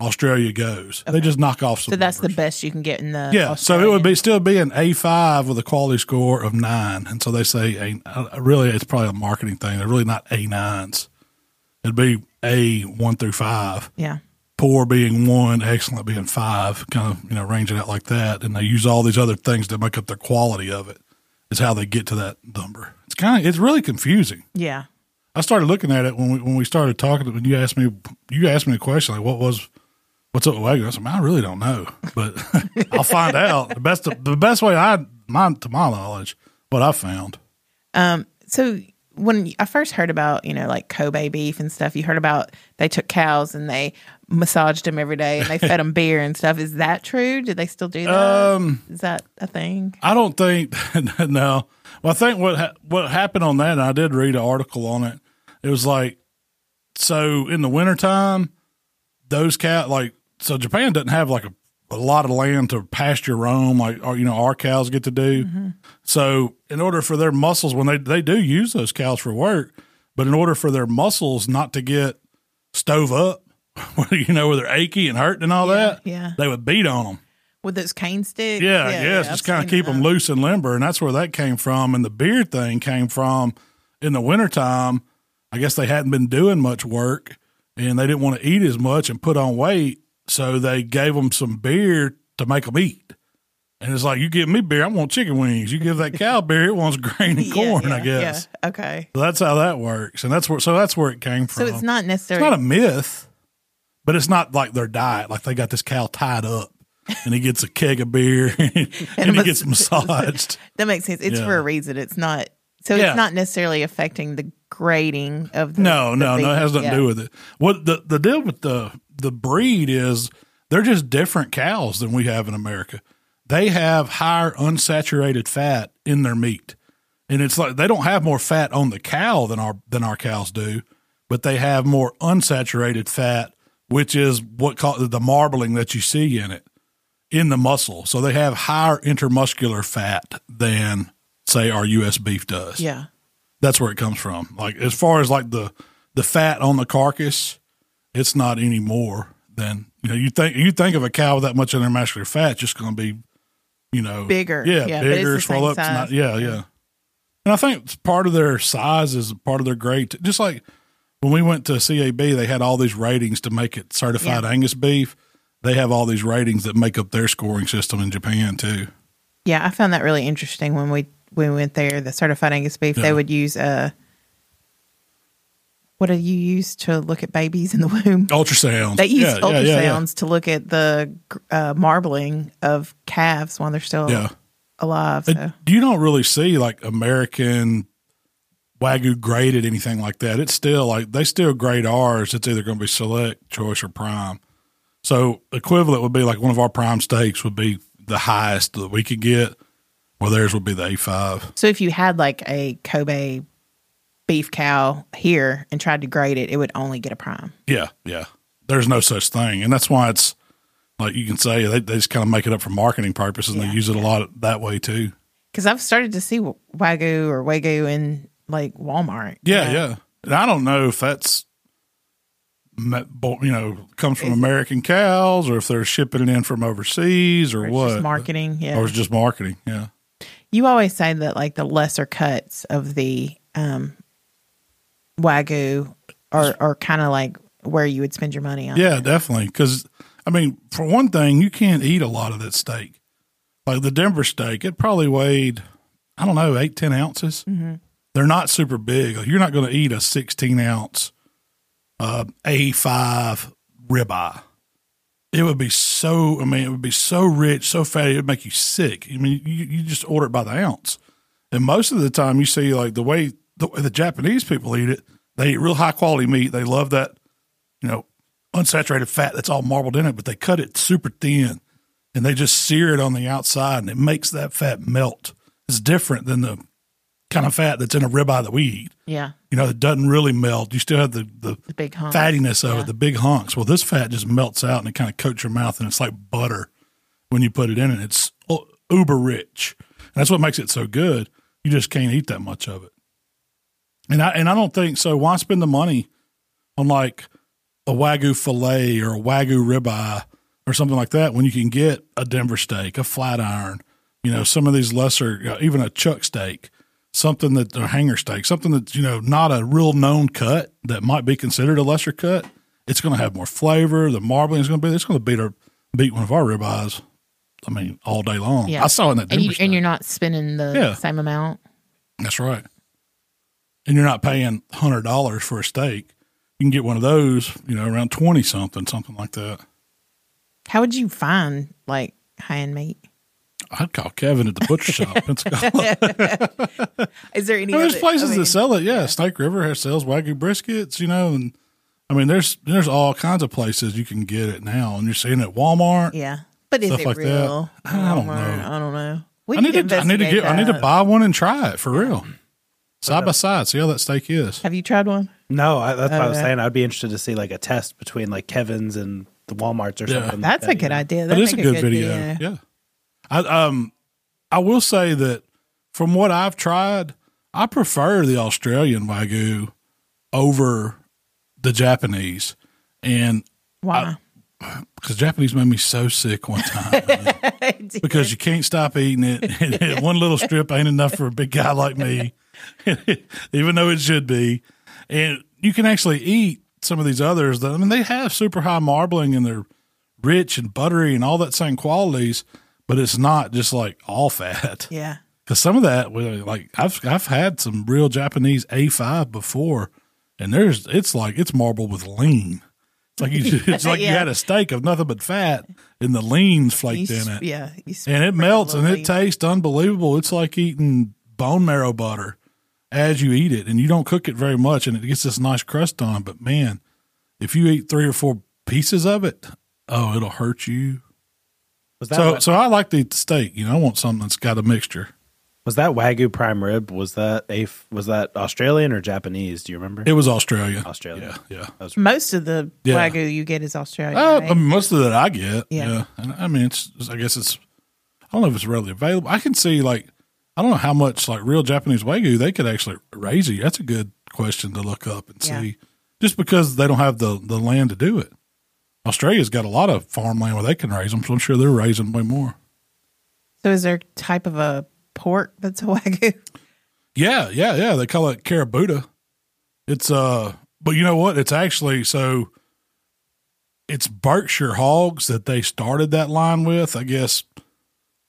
Australia goes. They just knock off some. So that's the best you can get in the yeah. So it would be still be an A five with a quality score of nine, and so they say a uh, really it's probably a marketing thing. They're really not A nines. It'd be A one through five yeah. poor being one, excellent being five, kind of, you know, range it out like that. And they use all these other things to make up the quality of it, is how they get to that number. It's kind of, it's really confusing. Yeah. I started looking at it when we, when we started talking, when you asked me, you asked me a question, like, what was, what's up with Wagyu? I said, I really don't know, but <laughs> I'll find out. The best, the best way I, my, to my knowledge, what I found. Um, so when I first heard about, you know, like Kobe beef and stuff, you heard about they took cows and they massaged them every day and they fed them <laughs> beer and stuff. Is that true? Did they still do that? Um, Is that a thing? I don't think <laughs> no. Well, I think what ha- what happened on that, and I did read an article on it. It was like so in the wintertime, those cat like so Japan doesn't have like a, a lot of land to pasture roam like uh, you know our cows get to do. Mm-hmm. So in order for their muscles when they they do use those cows for work, but in order for their muscles not to get stove up, <laughs> you know where they're achy and hurting and all that, yeah. they would beat on them. With those cane sticks? Yeah, yes, I've just kind of keep them loose and limber, and that's where that came from. And the beard thing came from in the wintertime. I guess they hadn't been doing much work, and they didn't want to eat as much and put on weight, so they gave them some beer to make them eat. And it's like you give me beer, I want chicken wings. You give that <laughs> cow beer, it wants grain and Yeah, corn. I guess Yeah. Okay. so that's how that works, and that's where so that's where it came from. So it's not It's necessarily not a myth, but it's not like their diet. Like they got this cow tied up, and he gets a keg of beer, <laughs> and, he mas- gets massaged. <laughs> that makes sense. It's Yeah. for a reason. It's not so Yeah. it's not necessarily affecting the grading of the No, the no, no. It has nothing Yeah. to do with it. What the the deal with the the breed is they're just different cows than we have in America. They have higher unsaturated fat in their meat. And it's like they don't have more fat on the cow than our than our cows do, but they have more unsaturated fat, which is what called the marbling that you see in it in the muscle. So they have higher intermuscular fat than say our US beef does. Yeah. That's where it comes from. Like as far as like the the fat on the carcass, it's not any more than you know. You think you think of a cow with that much intermuscular fat, it's just going to be, you know, Bigger. Yeah, Yeah, bigger, swell up. Not- yeah, yeah. And I think part of their size is part of their great. Just like when we went to CAB, they had all these ratings to make it certified Yeah. Angus beef. They have all these ratings that make up their scoring system in Japan too. Yeah, I found that really interesting when we when we went there. The certified Angus beef, Yeah. they would use uh what do you use to look at babies in the womb? <laughs> Ultrasounds. They use Yeah, ultrasounds yeah, yeah. to look at the uh, marbling of calves while they're still Yeah. alive. Uh, So. You don't really see like American Wagyu graded anything like that. It's still like they still grade ours. It's either going to be select, choice, or prime. So equivalent would be like one of our prime steaks would be the highest that we could get, where theirs would be the A5. So if you had like a Kobe beef cow here and tried to grade it, it would only get a prime. Yeah, yeah. There's no such thing, and that's why it's like you can say they, they just kind of make it up for marketing purposes, and Yeah. they use it a lot that way too. Because I've started to see wagyu or wagyu in like Walmart. Yeah, yeah. And I don't know if that's you know comes from American cows or if they're shipping it in from overseas or, Or it's what. just marketing. Yeah. Or it's just marketing. Yeah. You always say that like the lesser cuts of the um, wagyu are are kind of like where you would spend your money on. Yeah, definitely. Because I mean, for one thing, you can't eat a lot of that steak. Like the Denver steak, it probably weighed I don't know eight ten ounces. Mm-hmm. They're not super big. Like, you're not going to eat a sixteen ounce uh, A five ribeye. It would be so. I mean, it would be so rich, so fatty. It would make you sick. I mean, you, you just order it by the ounce. And most of the time, you see like the way the, way the Japanese people eat it. They eat real high quality meat. They love that, you know, unsaturated fat that's all marbled in it. But they cut it super thin, and they just sear it on the outside, and it makes that fat melt. It's different than the kind of fat that's in a ribeye that we eat. Yeah. You know, it doesn't really melt. You still have the the The big hunk. fattiness of Yeah. it, the big hunks. Well, this fat just melts out and it kind of coats your mouth, and it's like butter when you put it in and It's uber rich, and that's what makes it so good. You just can't eat that much of it. And I and I don't think so. Why spend the money on like a wagyu fillet or a wagyu ribeye or something like that when you can get a Denver steak, a flat iron, you know, some of these lesser, even a chuck steak, something that a hanger steak, something that's you know not a real known cut that might be considered a lesser cut. It's going to have more flavor. The marbling is going to be. It's going to beat our beat one of our ribeyes. I mean, all day long. Yeah. I saw it in that and you, and you're not spending the Yeah. same amount. That's right. And you're not paying hundred dollars for a steak. You can get one of those, you know, around twenty something, something like that. How would you find like high end meat? I'd call Kevin at the Butcher Shoppe Pensacola. <laughs> Is there any? there's places I mean, that sell it. Yeah, Snake River has sells wagyu briskets, you know, and I mean, there's there's all kinds of places you can get it now, and you're seeing it at Walmart. Yeah, but is it like that. real? I don't Walmart? know. I don't know. I need need to I need to get I need to buy one and try it for real, side by side. See how that steak is. Have you tried one? No, I, that's what I was Okay. saying. I'd be interested to see like a test between like Kevin's and the WalMarts or Yeah. something. That's like a good that, idea. That That'd is a make good, video. Yeah. I um I will say that from what I've tried, I prefer the Australian wagyu over the Japanese. And Why? because Japanese made me so sick one time <laughs> because you can't stop eating it. And <laughs> <laughs> one little strip ain't enough for a big guy like me, <laughs> even though it should be. And you can actually eat some of these others. That, I mean, they have super high marbling and they're rich and buttery and all that same qualities, but it's not just like all fat. <laughs> yeah. Because some of that, like I've I've had some real Japanese A five before, and there's it's like it's marbled with lean. It's like you <laughs> it's like you had a steak of nothing but fat, and the lean's flaked You in it, Yeah. And it melts and little it tastes unbelievable. It's like eating bone marrow butter as you eat it, and you don't cook it very much, and it gets this nice crust on. But man, if you eat three or four pieces of it, oh, it'll hurt you. Was that So, wa- so I like to eat the steak. You know, I want something that's got a mixture. was that wagyu prime rib? Was that a was that Australian or Japanese? Do you remember? It was Australia. Australia. Yeah, yeah. Most of the Yeah. wagyu you get is Australian. Uh, right? I mean, most of that I get. Yeah. Yeah. And I mean, it's, I guess it's, I don't know if it's readily available. I can see like, I don't know how much like real Japanese Wagyu they could actually raise you. That's a good question to look up and Yeah. see just because they don't have the, the land to do it. Australia's got a lot of farmland where they can raise them. So I'm sure they're raising way more. so is there a type of a pork that's a <laughs> wagyu? Yeah, yeah, yeah. They call it Kurobuta. It's uh, but you know what? It's actually so. It's Berkshire Hogs that they started that line with. I guess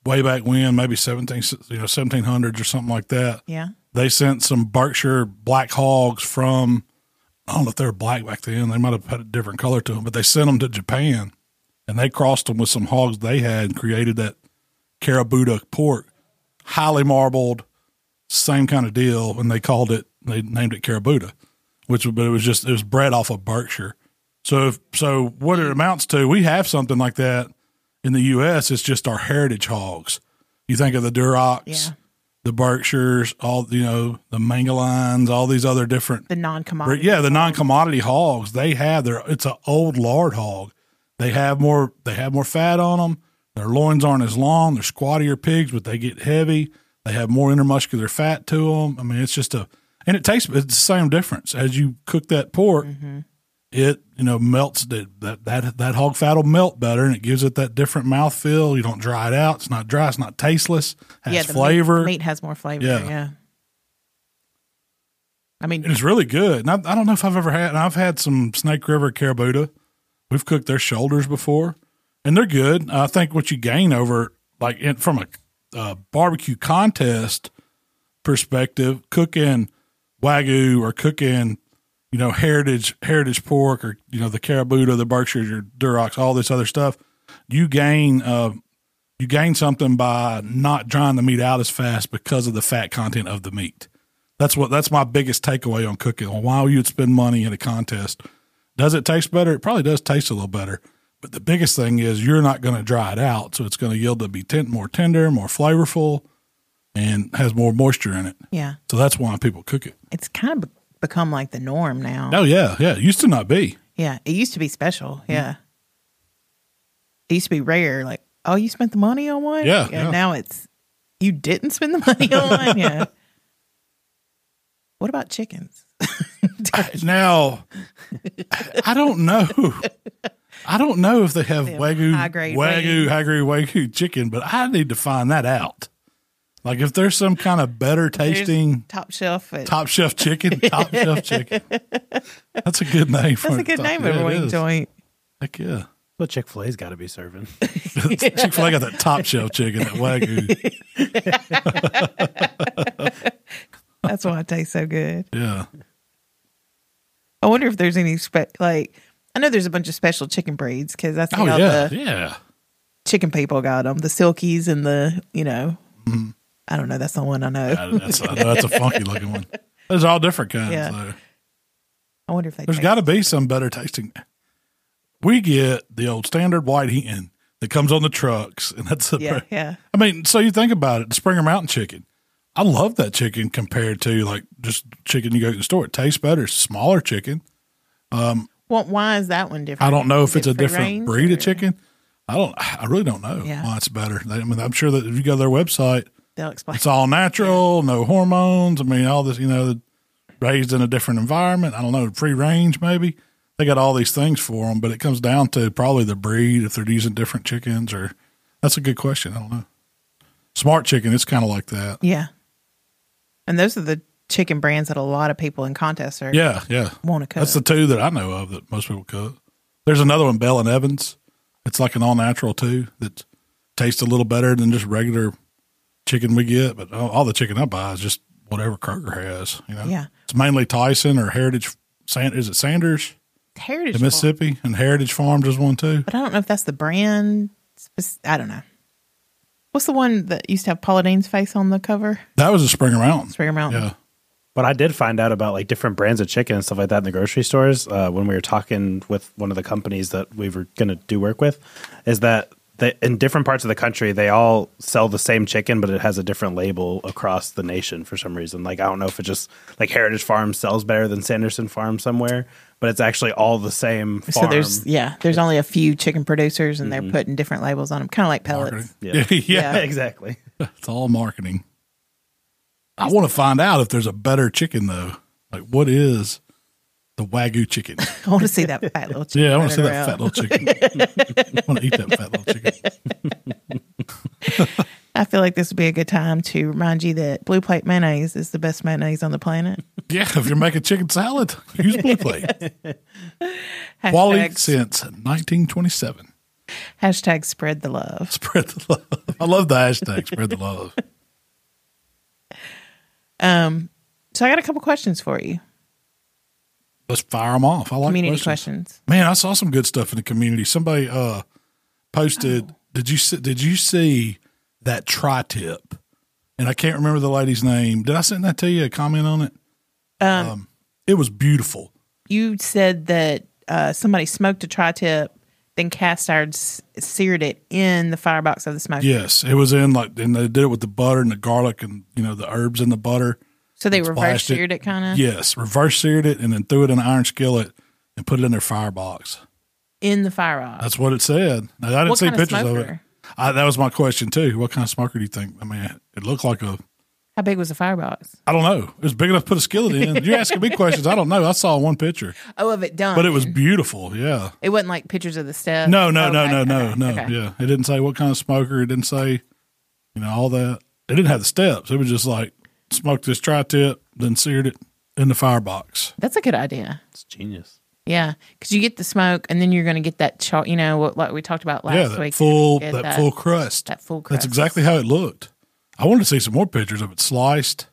way back when, maybe seventeen, you know, seventeen hundreds or something like that. Yeah. They sent some Berkshire black hogs from. I don't know if they were black back then. They might have had a different color to them, but they sent them to Japan, and they crossed them with some hogs they had and created that Kurobuta pork, highly marbled, same kind of deal, and they called it they named it Kurobuta, which but it was just it was bred off of Berkshire. So if, so what it hmm. amounts to, we have something like that in the U.S. It's just our heritage hogs. You think of the Durocs, Yeah. the Berkshires, all you know, the Mangalines, all these other different The non commodity. yeah, the non-commodity hogs they have their it's an old lard hog. They have more they have more fat on them. Their loins aren't as long. They're squattier pigs, but they get heavy. They have more intermuscular fat to them. I mean, it's just a and it tastes it's the same difference as you cook that pork. Mm-hmm. It you know melts the, that that that hog fat will melt better, and it gives it that different mouthfeel. You don't dry it out. It's not dry. It's not tasteless. Has yeah, the flavor. Meat, meat has more flavor. Yeah. Yeah. I mean, And it's really good. And I, I don't know if I've ever had. And I've had some Snake River Kurobuta. We've cooked their shoulders before, and they're good. I think what you gain over, like in, from a uh, barbecue contest perspective, cooking wagyu or cooking, you know, heritage heritage pork or you know the Kurobuta, the Berkshire, your Durocs, all this other stuff, you gain. Uh, you gain something by not drying the meat out as fast because of the fat content of the meat. That's what that's my biggest takeaway on cooking. On why you'd spend money in a contest. Does it taste better? It probably does taste a little better. But the biggest thing is you're not going to dry it out, so it's going to yield to be ten- more tender, more flavorful, and has more moisture in it. yeah, So that's why people cook it. it's kind of become like the norm now. Oh yeah, yeah. It used to not be. Yeah, it used to be special. Mm-hmm. Yeah, it used to be rare. Like, oh, you spent the money on one. Yeah, yeah. Now it's you didn't spend the money on one. <laughs> Yeah. What about chickens? <laughs> Now, I don't know. I don't know if they have Them wagyu, high-grade wagyu, wagyu. high grade wagyu chicken, but I need to find that out. Like if there's some kind of better tasting top shelf. At, top chef chicken, <laughs> top chef chicken. That's a good name. For that's a good name Yeah, of a wing joint. Heck yeah. What Chick Fil A's got to be serving. <laughs> Chick Fil A got that top shelf chicken, that wagyu. <laughs> That's why it tastes so good. Yeah. I wonder if there's any spe- like. I know there's a bunch of special chicken breeds because that's Oh how yeah, the yeah. chicken people got them. The silkies and the you know. Mm-hmm. I don't know. That's the one I know. Mm-hmm. That's, know that's a <laughs> funky looking one. There's all different kinds. Yeah. though. I wonder if they. There's got to be some better tasting. We get the old standard white hen that comes on the trucks, and that's the. Yeah, yeah. I mean, so you think about it, the Springer Mountain chicken. I love that chicken compared to like just chicken you go to the store. It tastes better. It's smaller chicken. Um, Well, why is that one different? I don't know if Is it's it a different breed or- of chicken. I don't. I really don't know Yeah. why it's better. I mean, I'm sure that if you go to their website, They'll explain. it's all natural, no hormones. I mean, all this, you know, raised in a different environment. I don't know, free range maybe. They got all these things for them, but it comes down to probably the breed if they're using different chickens or. That's a good question. I don't know. Smart chicken, it's kind of like that. Yeah. And those are the chicken brands that a lot of people in contests are Yeah, yeah. want to cook. That's the two that I know of that most people cook. There's another one, Bell and Evans. It's like an all natural too that tastes a little better than just regular chicken we get. But all, all the chicken I buy is just whatever Kroger has. You know, Yeah. It's mainly Tyson or Heritage. San- Is it Sanders, Heritage in Farm. Mississippi, and Heritage Farms is one too. But I don't know if that's the brand. I don't know. What's the one that used to have Paula Deen's face on the cover? That was a Springer Mountain. Springer Mountain. Yeah, But I did find out about like different brands of chicken and stuff like that in the grocery stores uh, when we were talking with one of the companies that we were going to do work with. Is that they, in different parts of the country they all sell the same chicken, but it has a different label across the nation for some reason. Like I don't know if it just like Heritage Farm sells better than Sanderson Farm somewhere, but it's actually all the same. Farm. So there's yeah, there's only a few chicken producers, and they're mm-hmm. putting different labels on them, kind of like pellets. Marketing. Yeah, <laughs> yeah. Yeah. <laughs> exactly. It's all marketing. I want to find out if there's a better chicken though. Like, what is the wagyu chicken? <laughs> I want to see that fat little chicken. Yeah, I want to see running that fat little chicken. <laughs> I want to eat that fat little chicken. <laughs> I feel like this would be a good time to remind you that Blue Plate mayonnaise is the best mayonnaise on the planet. Yeah, if you're making chicken salad, use Blue Plate. Quality since 1927. hashtag spread the love. Spread the love. I love the hashtag. Spread the love. Um, so I got a couple questions for you. Let's fire them off. I like Community questions. questions. Man, I saw some good stuff in the community. Somebody uh posted. Did you see, did you see that tri tip? And I can't remember the lady's name. Did I send that to you? A comment on it? Um, it was beautiful. You said that uh, somebody smoked a tri-tip, then cast iron seared it in the firebox of the smoker. Yes, it was in like, and they did it with the butter and the garlic and you know the herbs in the butter. So they reverse seared it, kind of Yes, reverse seared it and then threw it in an iron skillet and put it in their firebox. in the firebox. That's what it said. Now, I didn't What see kind of pictures of, it. I, that was my question too. What kind of smoker do you think? I mean, it looked like a How big was the firebox? I don't know. It was big enough to put a skillet in. You're asking me questions. I don't know. I saw one picture, <laughs> Oh, of it done. but it was beautiful. Yeah. It wasn't like pictures of the step. No, no, no, Okay, no, no, no. okay. Yeah. It didn't say what kind of smoker. It didn't say, you know, all that. It didn't have the steps. It was just like smoked this tri tip, then seared it in the firebox. That's a good idea. It's genius. Yeah, because you get the smoke, and then you're going to get that chalk. You know what, like we talked about last yeah. That week. full, Get that, full crust. That full crust. That's exactly how it looked. I wanted to see some more pictures of it sliced.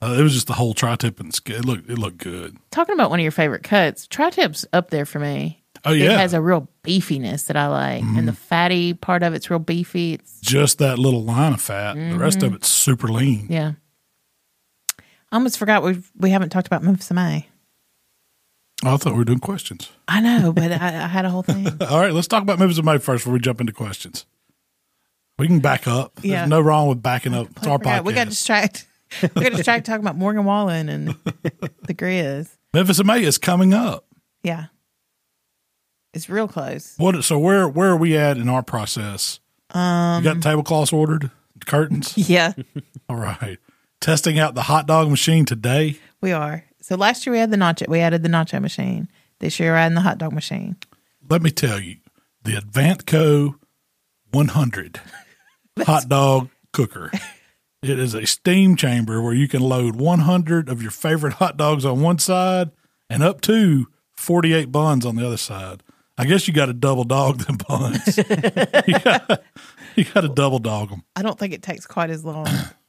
Uh, it was just the whole tri tip and sk- it looked, it looked good. Talking about one of your favorite cuts, tri-tip's up there for me. Oh, It yeah. Mm-hmm. has a real beefiness that I like, and the fatty part of it's real beefy. It's just that little line of fat. The rest Mm-hmm. of it's super lean. yeah. I almost forgot we we haven't talked about Memphis May. I thought we were doing questions. I know, but I, I had a whole thing. <laughs> All right, let's talk about Memphis May first before we jump into questions. We can back up. Yeah. There's no wrong with backing up. It's our forgot. podcast. We got distracted. We got distracted talking about Morgan Wallen and the Grizz. Memphis May is coming up. Yeah, it's real close. What? So where where are we at in our process? Um, you got tablecloths ordered, curtains. <laughs> Yeah, All right, testing out the hot dog machine today. we are. So last year we had the nacho. We added the nacho machine. This year we're adding the hot dog machine. Let me tell you, the Advantco 100 <laughs> hot dog cooker. <laughs> It is a steam chamber where you can load 100 of your favorite hot dogs on one side and up to 48 buns on the other side. I guess you got to double dog <laughs> them buns. you got you got to double dog them. I don't think it takes quite as long. <clears throat>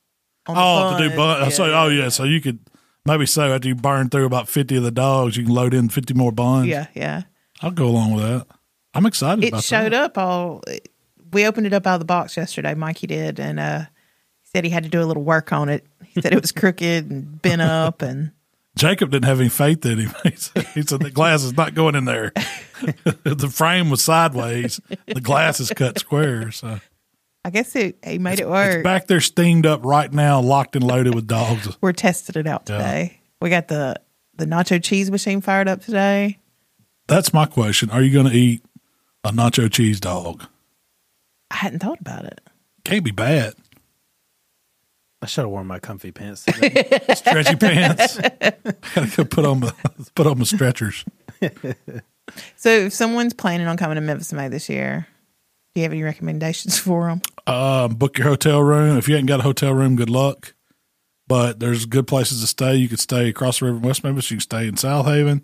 Oh, to do bun. Yeah, so, yeah, oh yeah. So you could maybe so after you burn through about 50 of the dogs, you can load in 50 more buns. yeah, yeah. I'll go along with that. I'm excited It showed that. up all. We opened it up out of the box yesterday. Mikey did, and uh, he said he had to do a little work on it. He said it was <laughs> crooked and bent up, and <laughs> Jacob didn't have any faith in him. <laughs> He said, he said the glass is not going in there. the frame was sideways. The glass is cut square. So I guess it he made it it's work. back there steamed up right now, locked and loaded with dogs. We're testing it out Yeah. today. We got the the nacho cheese machine fired up today. That's my question. Are you going to eat a nacho cheese dog? I hadn't thought about it. Can't be bad. I should have worn my comfy pants. <laughs> today. Stretchy pants. I Gotta go put on my put on my stretchers. <laughs> So if someone's planning on coming to Memphis May this year, do you have any recommendations <laughs> for them? Um, book your hotel room. If you ain't got a hotel room, good luck. But there's good places to stay. You could stay across the river in West Memphis. You can stay in Southaven.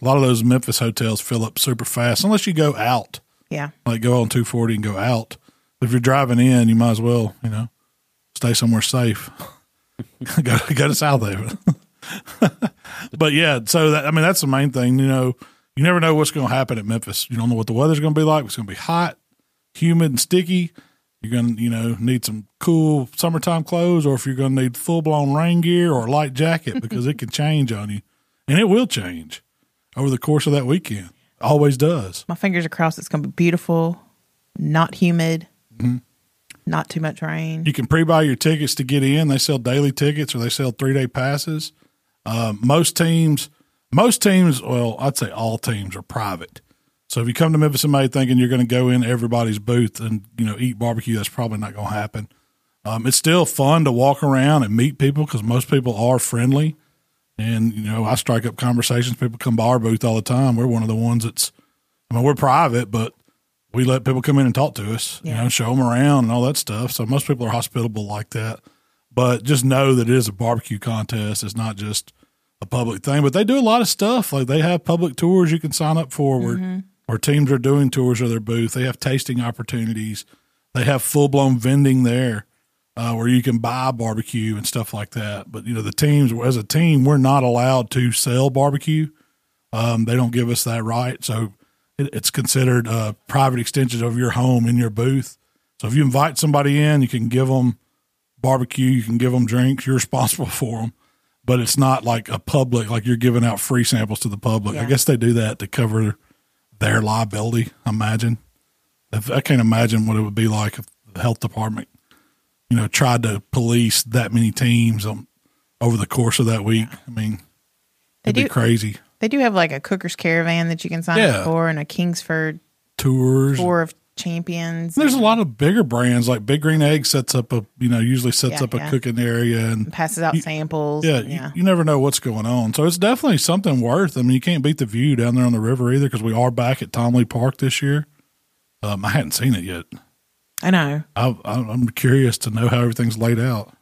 A lot of those Memphis hotels fill up super fast unless you go out, Yeah. like go on 240 and go out. If you're driving in, you might as well, you know, stay somewhere safe. <laughs> go, go to Southaven. <laughs> but yeah, so that, I mean, that's the main thing. You know, you never know what's going to happen at Memphis. You don't know what the weather's going to be like. It's going to be hot, humid, and sticky. you're gonna you know need some cool summertime clothes, or if you're gonna need full blown rain gear or a light jacket because it can <laughs> change on you, and it will change over the course of that weekend. Always does. My fingers are crossed. It's going to be beautiful, not humid, Mm-hmm. not too much rain. You can pre-buy your tickets to get in. They sell daily tickets or they sell three-day passes. Um, most teams, most teams, well, I'd say all teams are private. So if you come to Memphis in May thinking you're going to go in everybody's booth and you know eat barbecue, that's probably not going to happen. Um, it's still fun to walk around and meet people because most people are friendly. And you know, I strike up conversations. People come by our booth all the time. We're one of the ones that's, I mean, we're private, but we let people come in and talk to us, you know, show them around and all that stuff. So most people are hospitable like that. But just know that it is a barbecue contest. It's not just a public thing. But they do a lot of stuff. Like they have public tours you can sign up for where, where teams are doing tours of their booth. They have tasting opportunities. They have full blown vending there uh, where you can buy barbecue and stuff like that. But you know, the teams as a team, we're not allowed to sell barbecue. Um, they don't give us that right, so it, it's considered uh, private extensions of your home in your booth. So if you invite somebody in, you can give them barbecue, you can give them drinks. You're <laughs> responsible for them, but it's not like a public like you're giving out free samples to the public. I guess they do that to cover their liability. I imagine. If, I can't imagine what it would be like if the health department you know, tried to police that many teams um, over the course of that week. I mean, it'd be do- crazy. They do have like a cooker's caravan that you can sign Yeah. up for and a Kingsford Tours. tour of champions. There's a lot of bigger brands like Big Green Egg sets up a, you know, usually sets Yeah, up a yeah. cooking area and passes out You- samples. yeah, yeah. You, you never know what's going on. So it's definitely something worth. I mean, you can't beat the view down there on the river either because we are back at Tom Lee Park this year. Um, I hadn't seen it yet. I know. I, I, I'm curious to know how everything's laid out.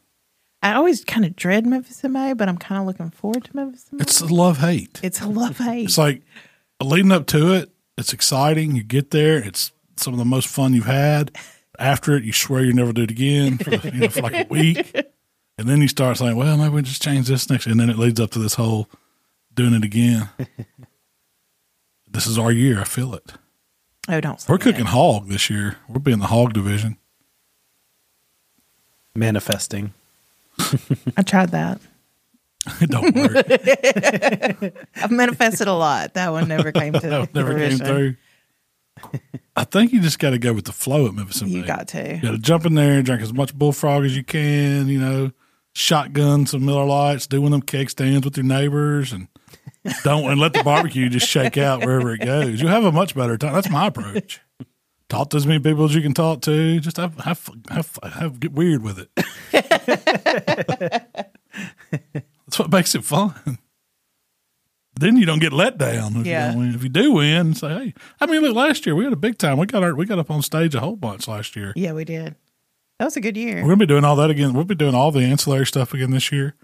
I always kind of dread Memphis in May, but I'm kind of looking forward to Memphis in May. It's a love hate. It's a love hate. It's like leading up to it, it's exciting. You get there, it's some of the most fun you've had. After it, you swear you never do it again for, you know, for like a <laughs> week. And then you start saying, well, maybe we just change this next. And then it leads up to this whole doing it again. this is our year. I feel it. oh, don't. say We're that. cooking hog this year. We'll be in the hog division. Manifesting. I tried that. <laughs> It don't work. <laughs> I've manifested a lot. That one never came to That never came fruition. through. <laughs> I think you just got to go with the flow at Memphis. and You got to. You got to jump in there and drink as much bullfrog as you can. You know, shotgun some Miller Lites, do one of them cake stands with your neighbors, and don't and let the barbecue just shake out wherever it goes. You'll have a much better time. That's my approach. Talk to as many people as you can talk to. Just have have have, have get weird with it. <laughs> That's what makes it fun. Then you don't get let down if Yeah. you don't win. If you do win, say, hey, I mean, look, last year we had a big time. We got our we got up on stage a whole bunch last year. Yeah, we did. That was a good year. We're gonna be doing all that again. We'll be doing all the ancillary stuff again this year.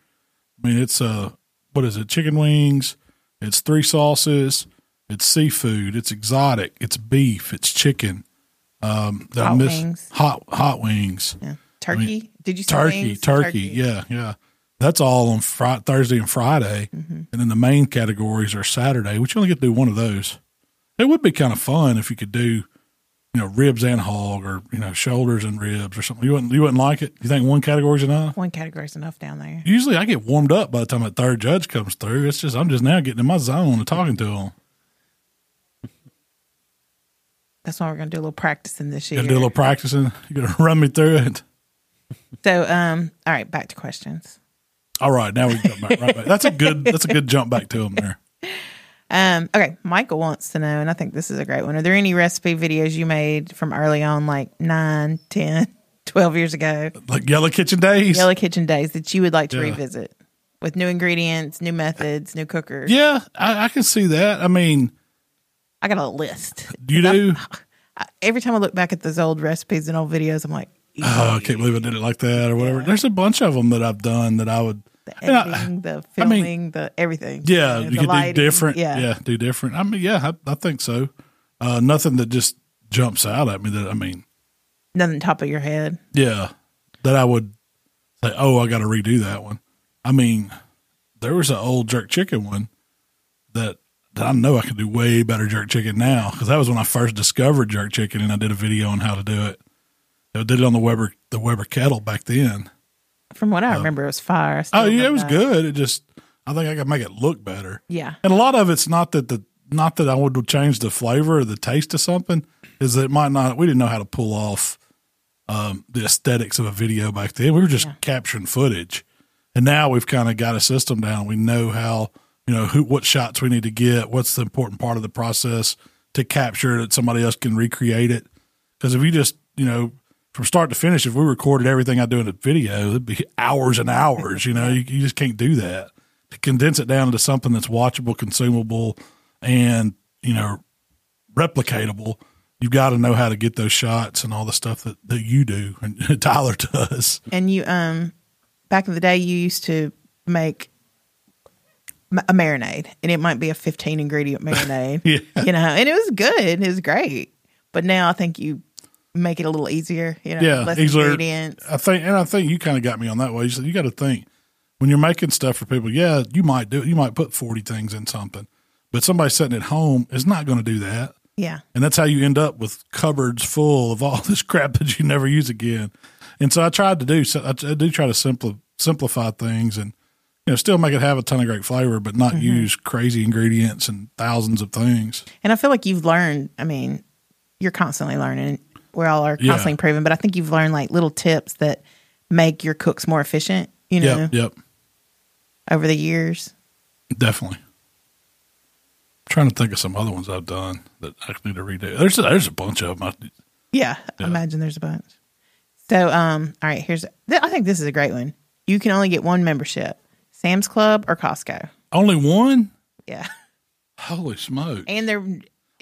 I mean, it's uh, what is it? Chicken wings. It's three sauces. It's seafood. It's exotic. It's beef. It's chicken. Um, I Hot wings. Hot hot wings. Yeah. Turkey. did you say Turkey, wings? turkey. Yeah, yeah. That's all on Friday, Thursday and Friday, Mm-hmm. and then the main categories are Saturday. Which you only get to do one of those. It would be kind of fun if you could do, you know, ribs and hog, or you know, shoulders and ribs, or something. You wouldn't, you wouldn't like it. You think one category's enough? One category is enough down there. Usually, I get warmed up by the time that third judge comes through. It's just I'm just now getting in my zone and talking to them. That's why we're going to do a little practicing this year. to do a little practicing. You got to <laughs> run me through it. So, um, all right, back to questions. All right, now we jump back right back. That's a good. That's a good jump back to them there. Um, okay, Michael wants to know, and I think this is a great one. Are there any recipe videos you made from early on, like 9, 10, 12 years ago, Like Yellow Kitchen Days. Yellow Kitchen days that you would like to Yeah. revisit with new ingredients, new methods, new cookers? Yeah, I, I can see that. I mean, I got a list. Do you do. <laughs> I, every time I look back at those old recipes and old videos, I'm like, Oh, I can't believe I did it like that or whatever. There's a bunch of them that I've done that I would. The and I- editing, the I mean, filming, the everything. yeah, know, you could do different. Yeah. Yeah. do different. I mean, yeah, I, I think so. Uh, nothing that just jumps out at me that I mean, Nothing top of your head. yeah, that I would say, oh, I got to redo that one. I mean, there was an old jerk chicken one that that I know I could do way better jerk chicken now because that was when I first discovered jerk chicken and I did a video on how to do it. I did it on the Weber the Weber kettle back then. From what I remember, it was fire. Oh yeah, it was that. good. It just I think I could make it look better. Yeah. And a lot of it's not that the not that I would change the flavor or the taste of something, is that it might not we didn't know how to pull off um, the aesthetics of a video back then. We were just capturing footage. And now we've kind of got a system down. We know how, you know, who what shots we need to get, what's the important part of the process to capture that somebody else can recreate it. Because if you just, you know, from start to finish, if we recorded everything I do in a video, it'd be hours and hours. You know, you, you just can't do that. To condense it down into something that's watchable, consumable, and you know, replicatable, you've got to know how to get those shots and all the stuff that, that you do and <laughs> Tyler does. And you, um, back in the day, you used to make a marinade, and it might be a 15 ingredient <laughs> marinade, Yeah. you know, and it was good. It was great. But now I think you make it a little easier, you know, Yeah, less easier. ingredients. I think, and I think you kind of got me on that way. You said you got to think when you're making stuff for people. Yeah, you might do. You might put forty things in something, but somebody sitting at home is not going to do that. Yeah. And that's how you end up with cupboards full of all <laughs> this crap that you never use again. And so I tried to do, so I, I do try to simpli- simplify things and, you know, still make it have a ton of great flavor, but not mm-hmm. use crazy ingredients and thousands of things. And I feel like you've learned, I mean, you're constantly learning. We all are Yeah. constantly improving, but I think you've learned like little tips that make your cooks more efficient, you know, Yep. Yep. over the years. Definitely. I'm trying to think of some other ones I've done that I need to redo. There's, there's a bunch of them. I, Yeah, I imagine there's a bunch. So, um, all right, here's, th- I think this is a great one. You can only get one membership Sam's Club or Costco. only one? Yeah. Holy smoke. And they're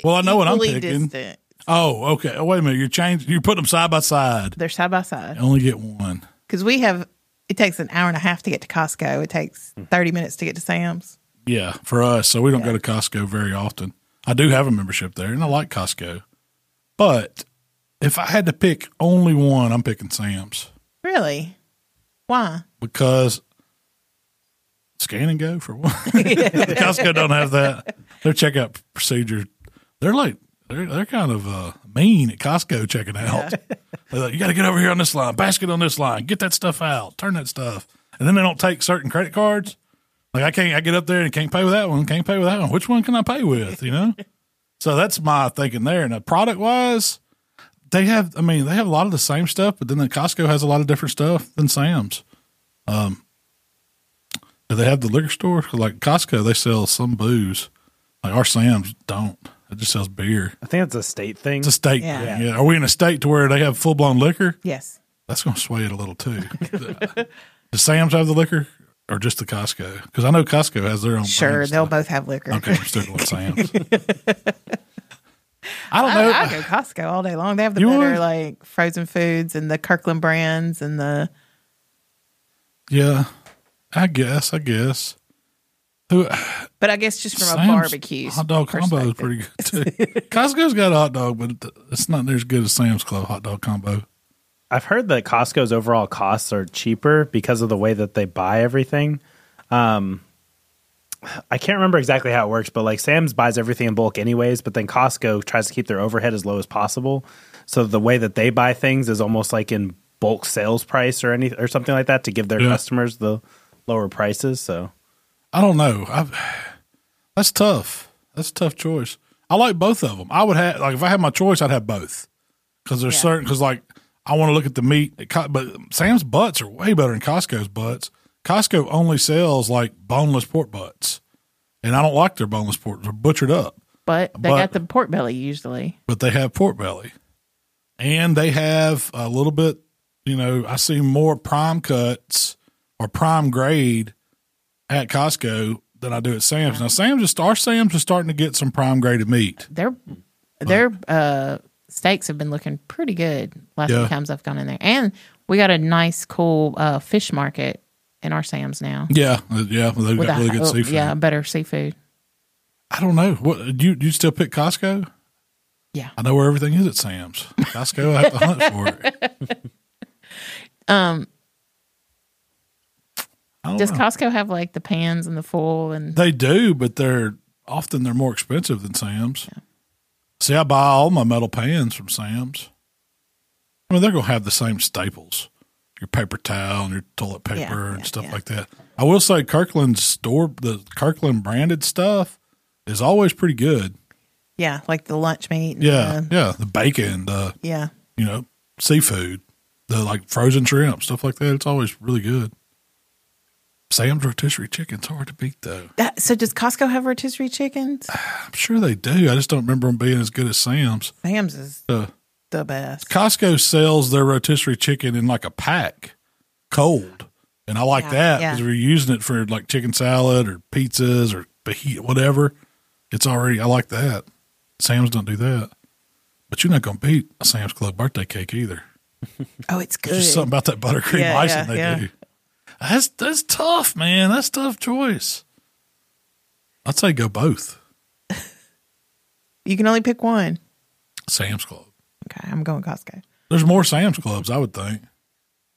Well, I know what I'm picking. distant. Oh, okay. Oh, wait a minute. You're changing. You put them side by side. They're side by side. Only get one. Because we have, it takes an hour and a half to get to Costco. It takes 30 minutes to get to Sam's. Yeah, for us. So we don't Yeah. go to Costco very often. I do have a membership there, and I like Costco. But if I had to pick only one, I'm picking Sam's Really? Why? because scan and go for one. <laughs> <laughs> Costco don't have that. Their checkout procedure, they're like they're they're kind of uh, mean at Costco checking out. <laughs> They're like, you got to get over here on this line, basket on this line, get that stuff out, turn that stuff, and then they don't take certain credit cards. Like I can't, I get up there and can't pay with that one, can't pay with that one. Which one can I pay with? You know. <laughs> so that's my thinking there. And product wise, they have. I mean, they have a lot of the same stuff, but then the Costco has a lot of different stuff than Sam's. Um, do they have the liquor store? Like Costco, they sell some booze. Like our Sam's don't. It just sells beer. I think it's a state thing. It's a state Yeah. thing. Yeah. Are we in a state to where they have full blown liquor? Yes. That's going to sway it a little too. <laughs> Does Sam's have the liquor or just the Costco? Because I know Costco has their own. Sure. brand They'll stuff. both have liquor. Okay, I'm sticking with Sam's. <laughs> I don't I, know. I go Costco all day long. They have the You better would? like frozen foods and the Kirkland brands and the yeah, I guess. I guess. Who but I guess just from a Sam's barbecue hot dog combo is pretty good too. <laughs> Costco's got a hot dog, but it's not near as good as Sam's Club hot dog combo. I've heard that Costco's overall costs are cheaper because of the way that they buy everything. Um, I can't remember exactly how it works, but like Sam's buys everything in bulk anyways, but then Costco tries to keep their overhead as low as possible. So the way that they buy things is almost like in bulk sales price or any or something like that to give their Yeah. customers the lower prices. So I don't know. I've, that's tough. That's a tough choice. I like both of them. I would have like if I had my choice, I'd have both because there's Yeah. certain because like I want to look at the meat. But Sam's butts are way better than Costco's butts. Costco only sells like boneless pork butts, and I don't like their boneless pork. They're butchered up, But they But- got the pork belly usually. but they have pork belly, and they have a little bit. You know, I see more prime cuts or prime grade at Costco than I do at Sam's. Now, Sam's is our Sam's is starting to get some prime graded meat. Their their uh, steaks have been looking pretty good last Yeah. few times I've gone in there, and we got a nice, cool uh, fish market in our Sam's now Yeah, uh, yeah, they've got really good oh, seafood. yeah better seafood. I don't know. What do you do? You still pick Costco? Yeah. I know where everything is at Sam's. Costco, I have to hunt for it. <laughs> Um, Don't does know. Costco have like the pans and the full and They do, but they're often they're more expensive than Sam's. See, I buy all my metal pans from Sam's. I mean, they're going to have the same staples your paper towel and your toilet paper Yeah, and yeah, stuff yeah. like that. I will say Kirkland's store, the Kirkland branded stuff is always pretty good. Yeah, like the lunch meat. and Yeah. the- yeah. The bacon, the, yeah. you know, seafood, the like frozen shrimp, stuff like that. It's always really good. Sam's rotisserie chicken's hard to beat though. That, so does Costco have rotisserie chickens? I'm sure they do. I just don't remember them being as good as Sam's. Sam's is Uh, the best. Costco sells their rotisserie chicken in like a pack, cold, and I like Yeah, that yeah. because we're using it for like chicken salad or pizzas or fajita, whatever. It's already I like that. Sam's don't do that, but you're not gonna beat a Sam's Club birthday cake either. <laughs> Oh, it's good. There's just something about that buttercream Yeah, icing yeah, they yeah. do. That's that's tough, man. That's tough choice. I'd say go both. <laughs> You can only pick one. Sam's Club. Okay, I'm going Costco. There's more Sam's Clubs, I would think.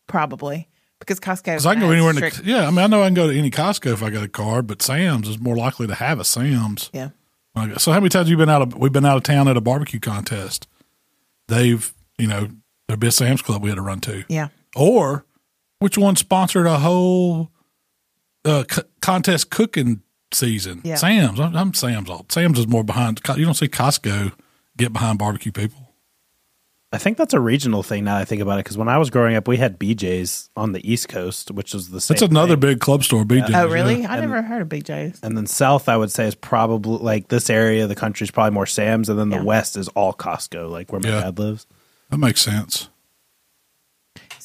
Probably because Costco. Because I can go anywhere. In the, yeah, I mean, I know I can go to any Costco if I got a card, but Sam's is more likely to have a Sam's. yeah. So, how many times have you been out of? We've been out of town at a barbecue contest. They've, you know, there'd be a Sam's Club we had to run to, Yeah. or which one sponsored a whole uh, c- contest cooking season? Yeah. Sam's. I'm, I'm Sam's. All Sam's is more behind. You don't see Costco get behind barbecue people. I think that's a regional thing now that I think about it because when I was growing up, we had BJ's on the East Coast, which was the same. That's another thing. big club store. BJ's. Oh, really? yeah. I never heard of BJ's. And then South, I would say, is probably like this area of the country is probably more Sam's, and then Yeah. the West is all Costco, like where my Yeah. dad lives. That makes sense.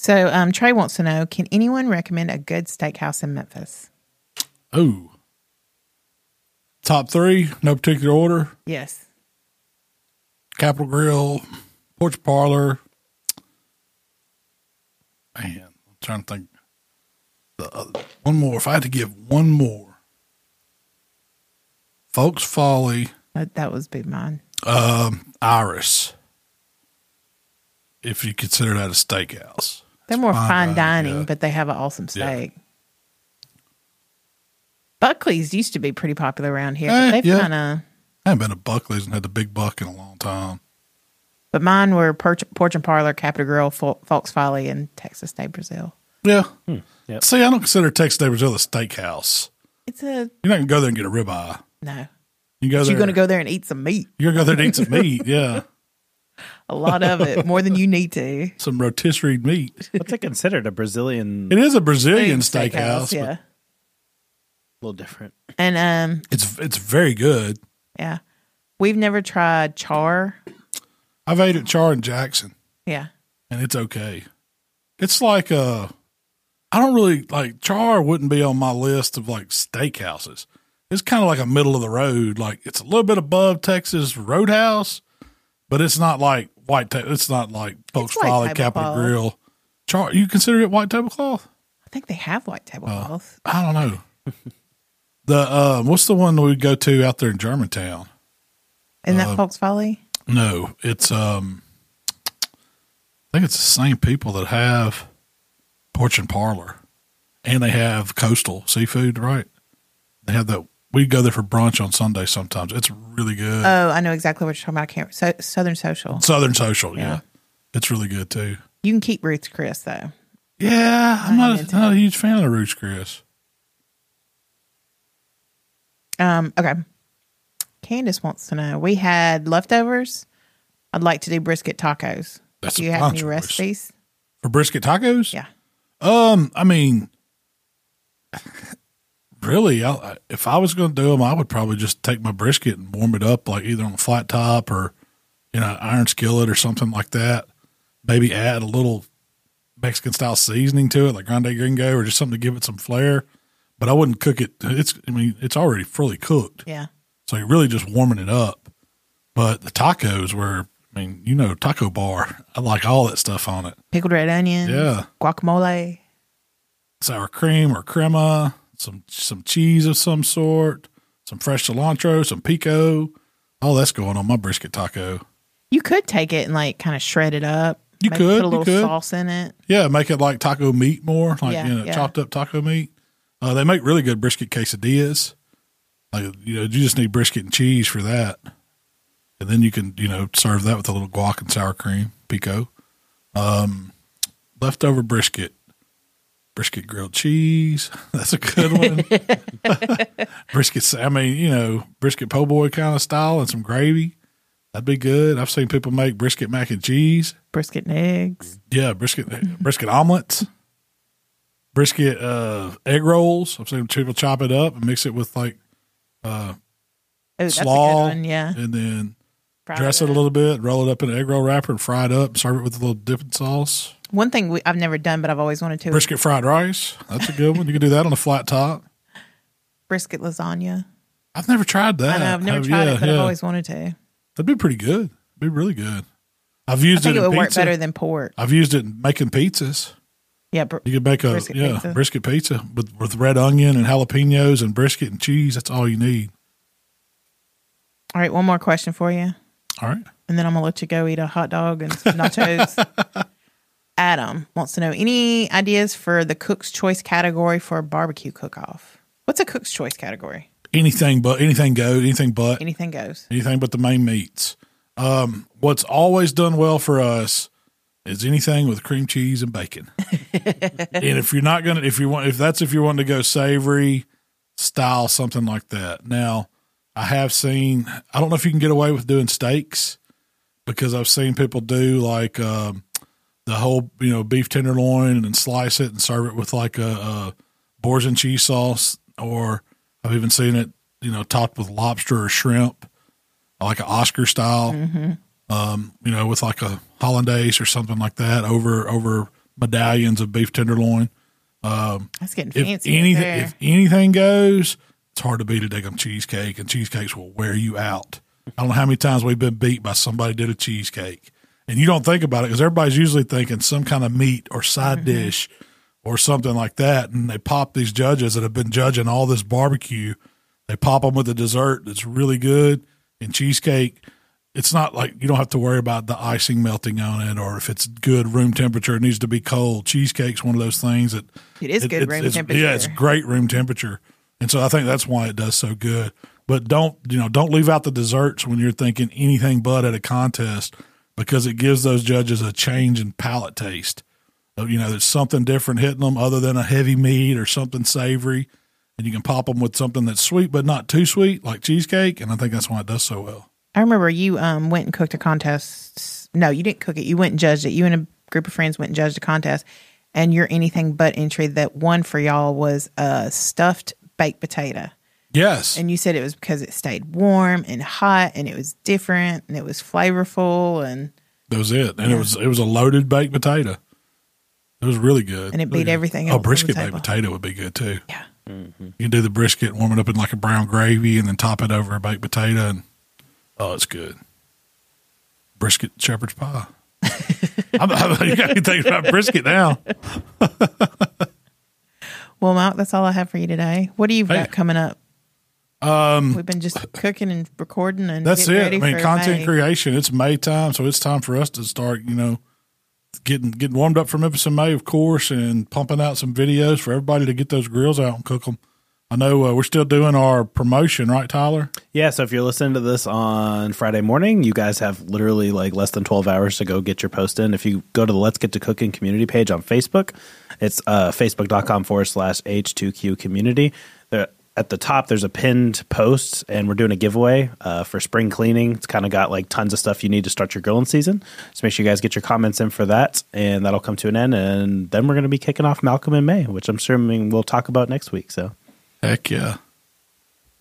So um, Trey wants to know: Can anyone recommend a good steakhouse in Memphis? Oh. Top three, no particular order. Yes. Capital Grille, Porch Parlor. Man, I'm trying to think. The other, one more. If I had to give one more, Folk's Folly, That, that was big mine. um, Iris. If you consider that a steakhouse, They're more fine fine, dining, dining, yeah. but they have an awesome Yeah. steak. Buckley's used to be pretty popular around here. Eh, but they've yeah. kind of. I haven't been to Buckley's and had the big buck in a long time. But mine were Porch, Porch and Parlor, Capital Grille, Fol- Fox Folly, and Texas de Brazil. Yeah. Yep. See, I don't consider Texas de Brazil a steakhouse. It's a You're not gonna go there and get a ribeye. no. You go But there. you're going to go there and eat some meat. You're gonna go there and eat some meat. Yeah, <laughs> A lot of it, more than you need to. <laughs> some rotisserie meat. What's it considered? A Brazilian? It is a Brazilian steakhouse. yeah. a little different. And um, it's it's very good. yeah, we've never tried char. I've ate at Char in Jackson, Yeah, and it's okay. It's like uh, I don't really like Char. Wouldn't be on my list of like steakhouses. It's kind of like a middle of the road. Like it's a little bit above Texas Roadhouse, but it's not like white. Ta- it's not like Folk's Folly, Capitol tablecloth. Grill. Char, you consider it white tablecloth? I think they have white tablecloths. I don't know. <laughs> the uh, what's the one we go to out there in Germantown? Isn't uh, that Folk's Folly? No, it's um, I think it's the same people that have Porch and Parlor, and they have Coastal Seafood, right? They have that. We go there for brunch on Sunday sometimes. It's really good. Oh, I know exactly what you're talking about. I can't. So, Southern Social. Southern Social, yeah. Yeah. it's really good too. You can keep Ruth's Chris though. Yeah, I'm not a, not a huge fan of Ruth's Chris. Um, okay. Candace wants to know. We had leftovers. I'd like to do brisket tacos. That's do a you have any recipes? For brisket tacos, Yeah. Um, I mean, really, I, if I was going to do them, I would probably just take my brisket and warm it up, like either on a flat top or you know, iron skillet or something like that. Maybe add a little Mexican style seasoning to it, like grande gringo, or just something to give it some flair. But I wouldn't cook it. It's, I mean, it's already fully cooked, Yeah. so you're really just warming it up. But the tacos were, I mean, you know, taco bar. I like all that stuff on it. Pickled red onion. Yeah. Guacamole. sour cream or crema, some some cheese of some sort, some fresh cilantro, some pico. All that's going on my brisket taco. You could take it and like kind of shred it up. You Maybe could, put a little could. sauce in it. Yeah, make it like taco meat more, like Yeah, you know, yeah. chopped up taco meat. Uh, they make really good brisket quesadillas. Like you know, you just need brisket and cheese for that, and then you can you know serve that with a little guac and sour cream, pico. Um, leftover brisket, brisket grilled cheese. <laughs> That's a good one. <laughs> brisket. I mean, you know, brisket po' boy kind of style and some gravy. That'd be good. I've seen people make brisket mac and cheese. Brisket and eggs. Yeah, brisket brisket omelets, brisket uh, egg rolls. I've seen people chop it up and mix it with like Oh, a good slaw, one. Yeah. and then dress it a little bit, roll it up in an egg roll wrapper, and fry it up. Serve it with a little dipping sauce. One thing we, I've never done, but I've always wanted to Brisket fried rice. That's a good one. You can do that on a flat top. brisket lasagna. I've never tried that. I know I've never Have- tried yeah, it, but I've yeah. always wanted to. That'd be pretty good. It'd be really good. I've I used think it it in would work pizza. better than pork. I've used it in making pizzas. Yeah, br- You could make a Brisket yeah pizza. brisket pizza with with red onion and jalapenos and brisket and cheese. That's all you need. all right. One more question for you, All right. and then I'm gonna let you go eat a hot dog and some nachos. <laughs> Adam wants to know any ideas for the cook's choice category for a barbecue cook-off. What's a cook's choice category? Anything but anything goes. Anything but Anything goes. anything but the main meats. Um, what's always done well for us is anything with cream cheese and bacon. <laughs> and if you're not gonna, if you want, if that's if you're wanting to go savory style, something like that. Now, I have seen. I don't know if you can get away with doing steaks because I've seen people do like um, the whole, you know, beef tenderloin and slice it and serve it with like a, a Boursin cheese sauce, or I've even seen it, you know, topped with lobster or shrimp, like an Oscar style, um, you know, with like a hollandaise or something like that over over medallions of beef tenderloin. That's getting fancy. right anything, there. if anything goes, it's hard to beat a daggum cheesecake, and cheesecakes will wear you out. I don't know how many times we've been beat by somebody did a cheesecake, and you don't think about it because everybody's usually thinking some kind of meat or side Mm-hmm. dish or something like that, and they pop these judges that have been judging all this barbecue. They pop them with a dessert that's really good, and cheesecake. It's not like you don't have to worry about the icing melting on it, or if it's good room temperature, it needs to be cold. Cheesecake's one of those things that It is good room temperature. Yeah, it's great room temperature, and so I think that's why it does so good. But don't you know? Don't leave out the desserts when you're thinking anything but at a contest, because it gives those judges a change in palate taste. So, you know, there's something different hitting them other than a heavy meat or something savory, and you can pop them with something that's sweet but not too sweet, like cheesecake. And I think that's why it does so well. I remember you um, went and cooked a contest. No, you didn't cook it. You went and judged it. You and a group of friends went and judged a contest, and your anything but entry that won for y'all was a stuffed baked potato. Yes, And you said it was because it stayed warm and hot, and it was different, and it was flavorful, and that was it. And it was it was a loaded baked potato. It was really good, And it beat oh, Really good. everything Oh, else on the brisket baked table. potato would be good too. yeah, mm-hmm. You can do the brisket, warm it up in like a brown gravy, and then top it over a baked potato, and oh, it's good. Brisket shepherd's pie. <laughs> I'm, I'm, you got me thinking about brisket now. <laughs> Well, Mark, that's all I have for you today. What do you Hey. got coming up? Um, we've been just cooking and recording, and That's getting it. I mean, content May. creation. It's May time, so it's time for us to start. You know, getting getting warmed up for Memphis in May, of course, and pumping out some videos for everybody to get those grills out and cook them. I know uh, we're still doing our promotion, right, Tyler? Yeah, so if you're listening to this on Friday morning, you guys have literally like less than 12 hours to go get your post in. If you go to the Let's Get to Cooking community page on Facebook, it's uh, facebook.com forward slash H2Q community. There, at the top, there's a pinned post, and we're doing a giveaway uh, for spring cleaning. It's kind of got like tons of stuff you need to start your grilling season. So make sure you guys get your comments in for that, and that'll come to an end. And then we're going to be kicking off Malcom in May, which I'm assuming we'll talk about next week. So. Heck yeah.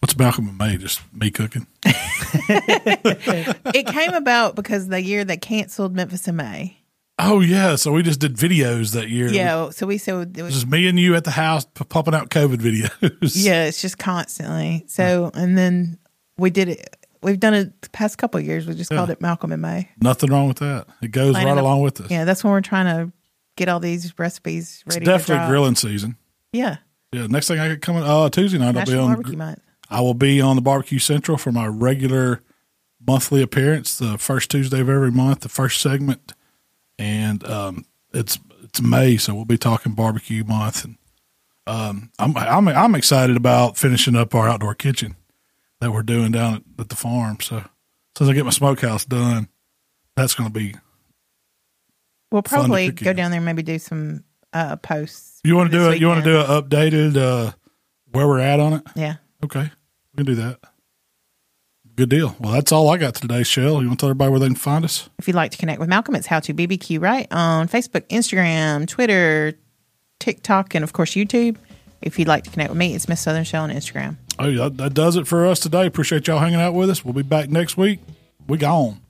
What's Malcom in May? Just me cooking? <laughs> it came about because the year they canceled Memphis in May. Oh yeah, so we just did videos that year. Yeah, so we said it was just me and you at the house p- pumping out COVID videos. yeah, it's just constantly. So and then we did it. We've done it the past couple of years. We just called it Malcom in May. Nothing wrong with that. It goes Lining right up- along with us. Yeah, that's when we're trying to get all these recipes it's ready. to definitely drop. grilling season. Yeah, Yeah, next thing I get coming uh Tuesday night I'll be National on Barbecue Month. I will be on the Barbecue Central for my regular monthly appearance, the first Tuesday of every month, the first segment, and um, it's it's May, so we'll be talking barbecue month, and um, I'm I'm I'm excited about finishing up our outdoor kitchen that we're doing down at, at the farm. So as soon as I get my smokehouse done, that's going to be We'll probably go down there and maybe do some uh, posts. You want to do it? You want to do an updated uh, where we're at on it? Yeah. Okay, we can do that. Good deal. Well, that's all I got today, Shell. You want to tell everybody where they can find us? If you'd like to connect with Malcom, it's How to BBQ Right on Facebook, Instagram, Twitter, TikTok, and of course YouTube. If you'd like to connect with me, it's Miss Southern Shell on Instagram. Oh, yeah, that, that does it for us today. Appreciate y'all hanging out with us. We'll be back next week. We gone.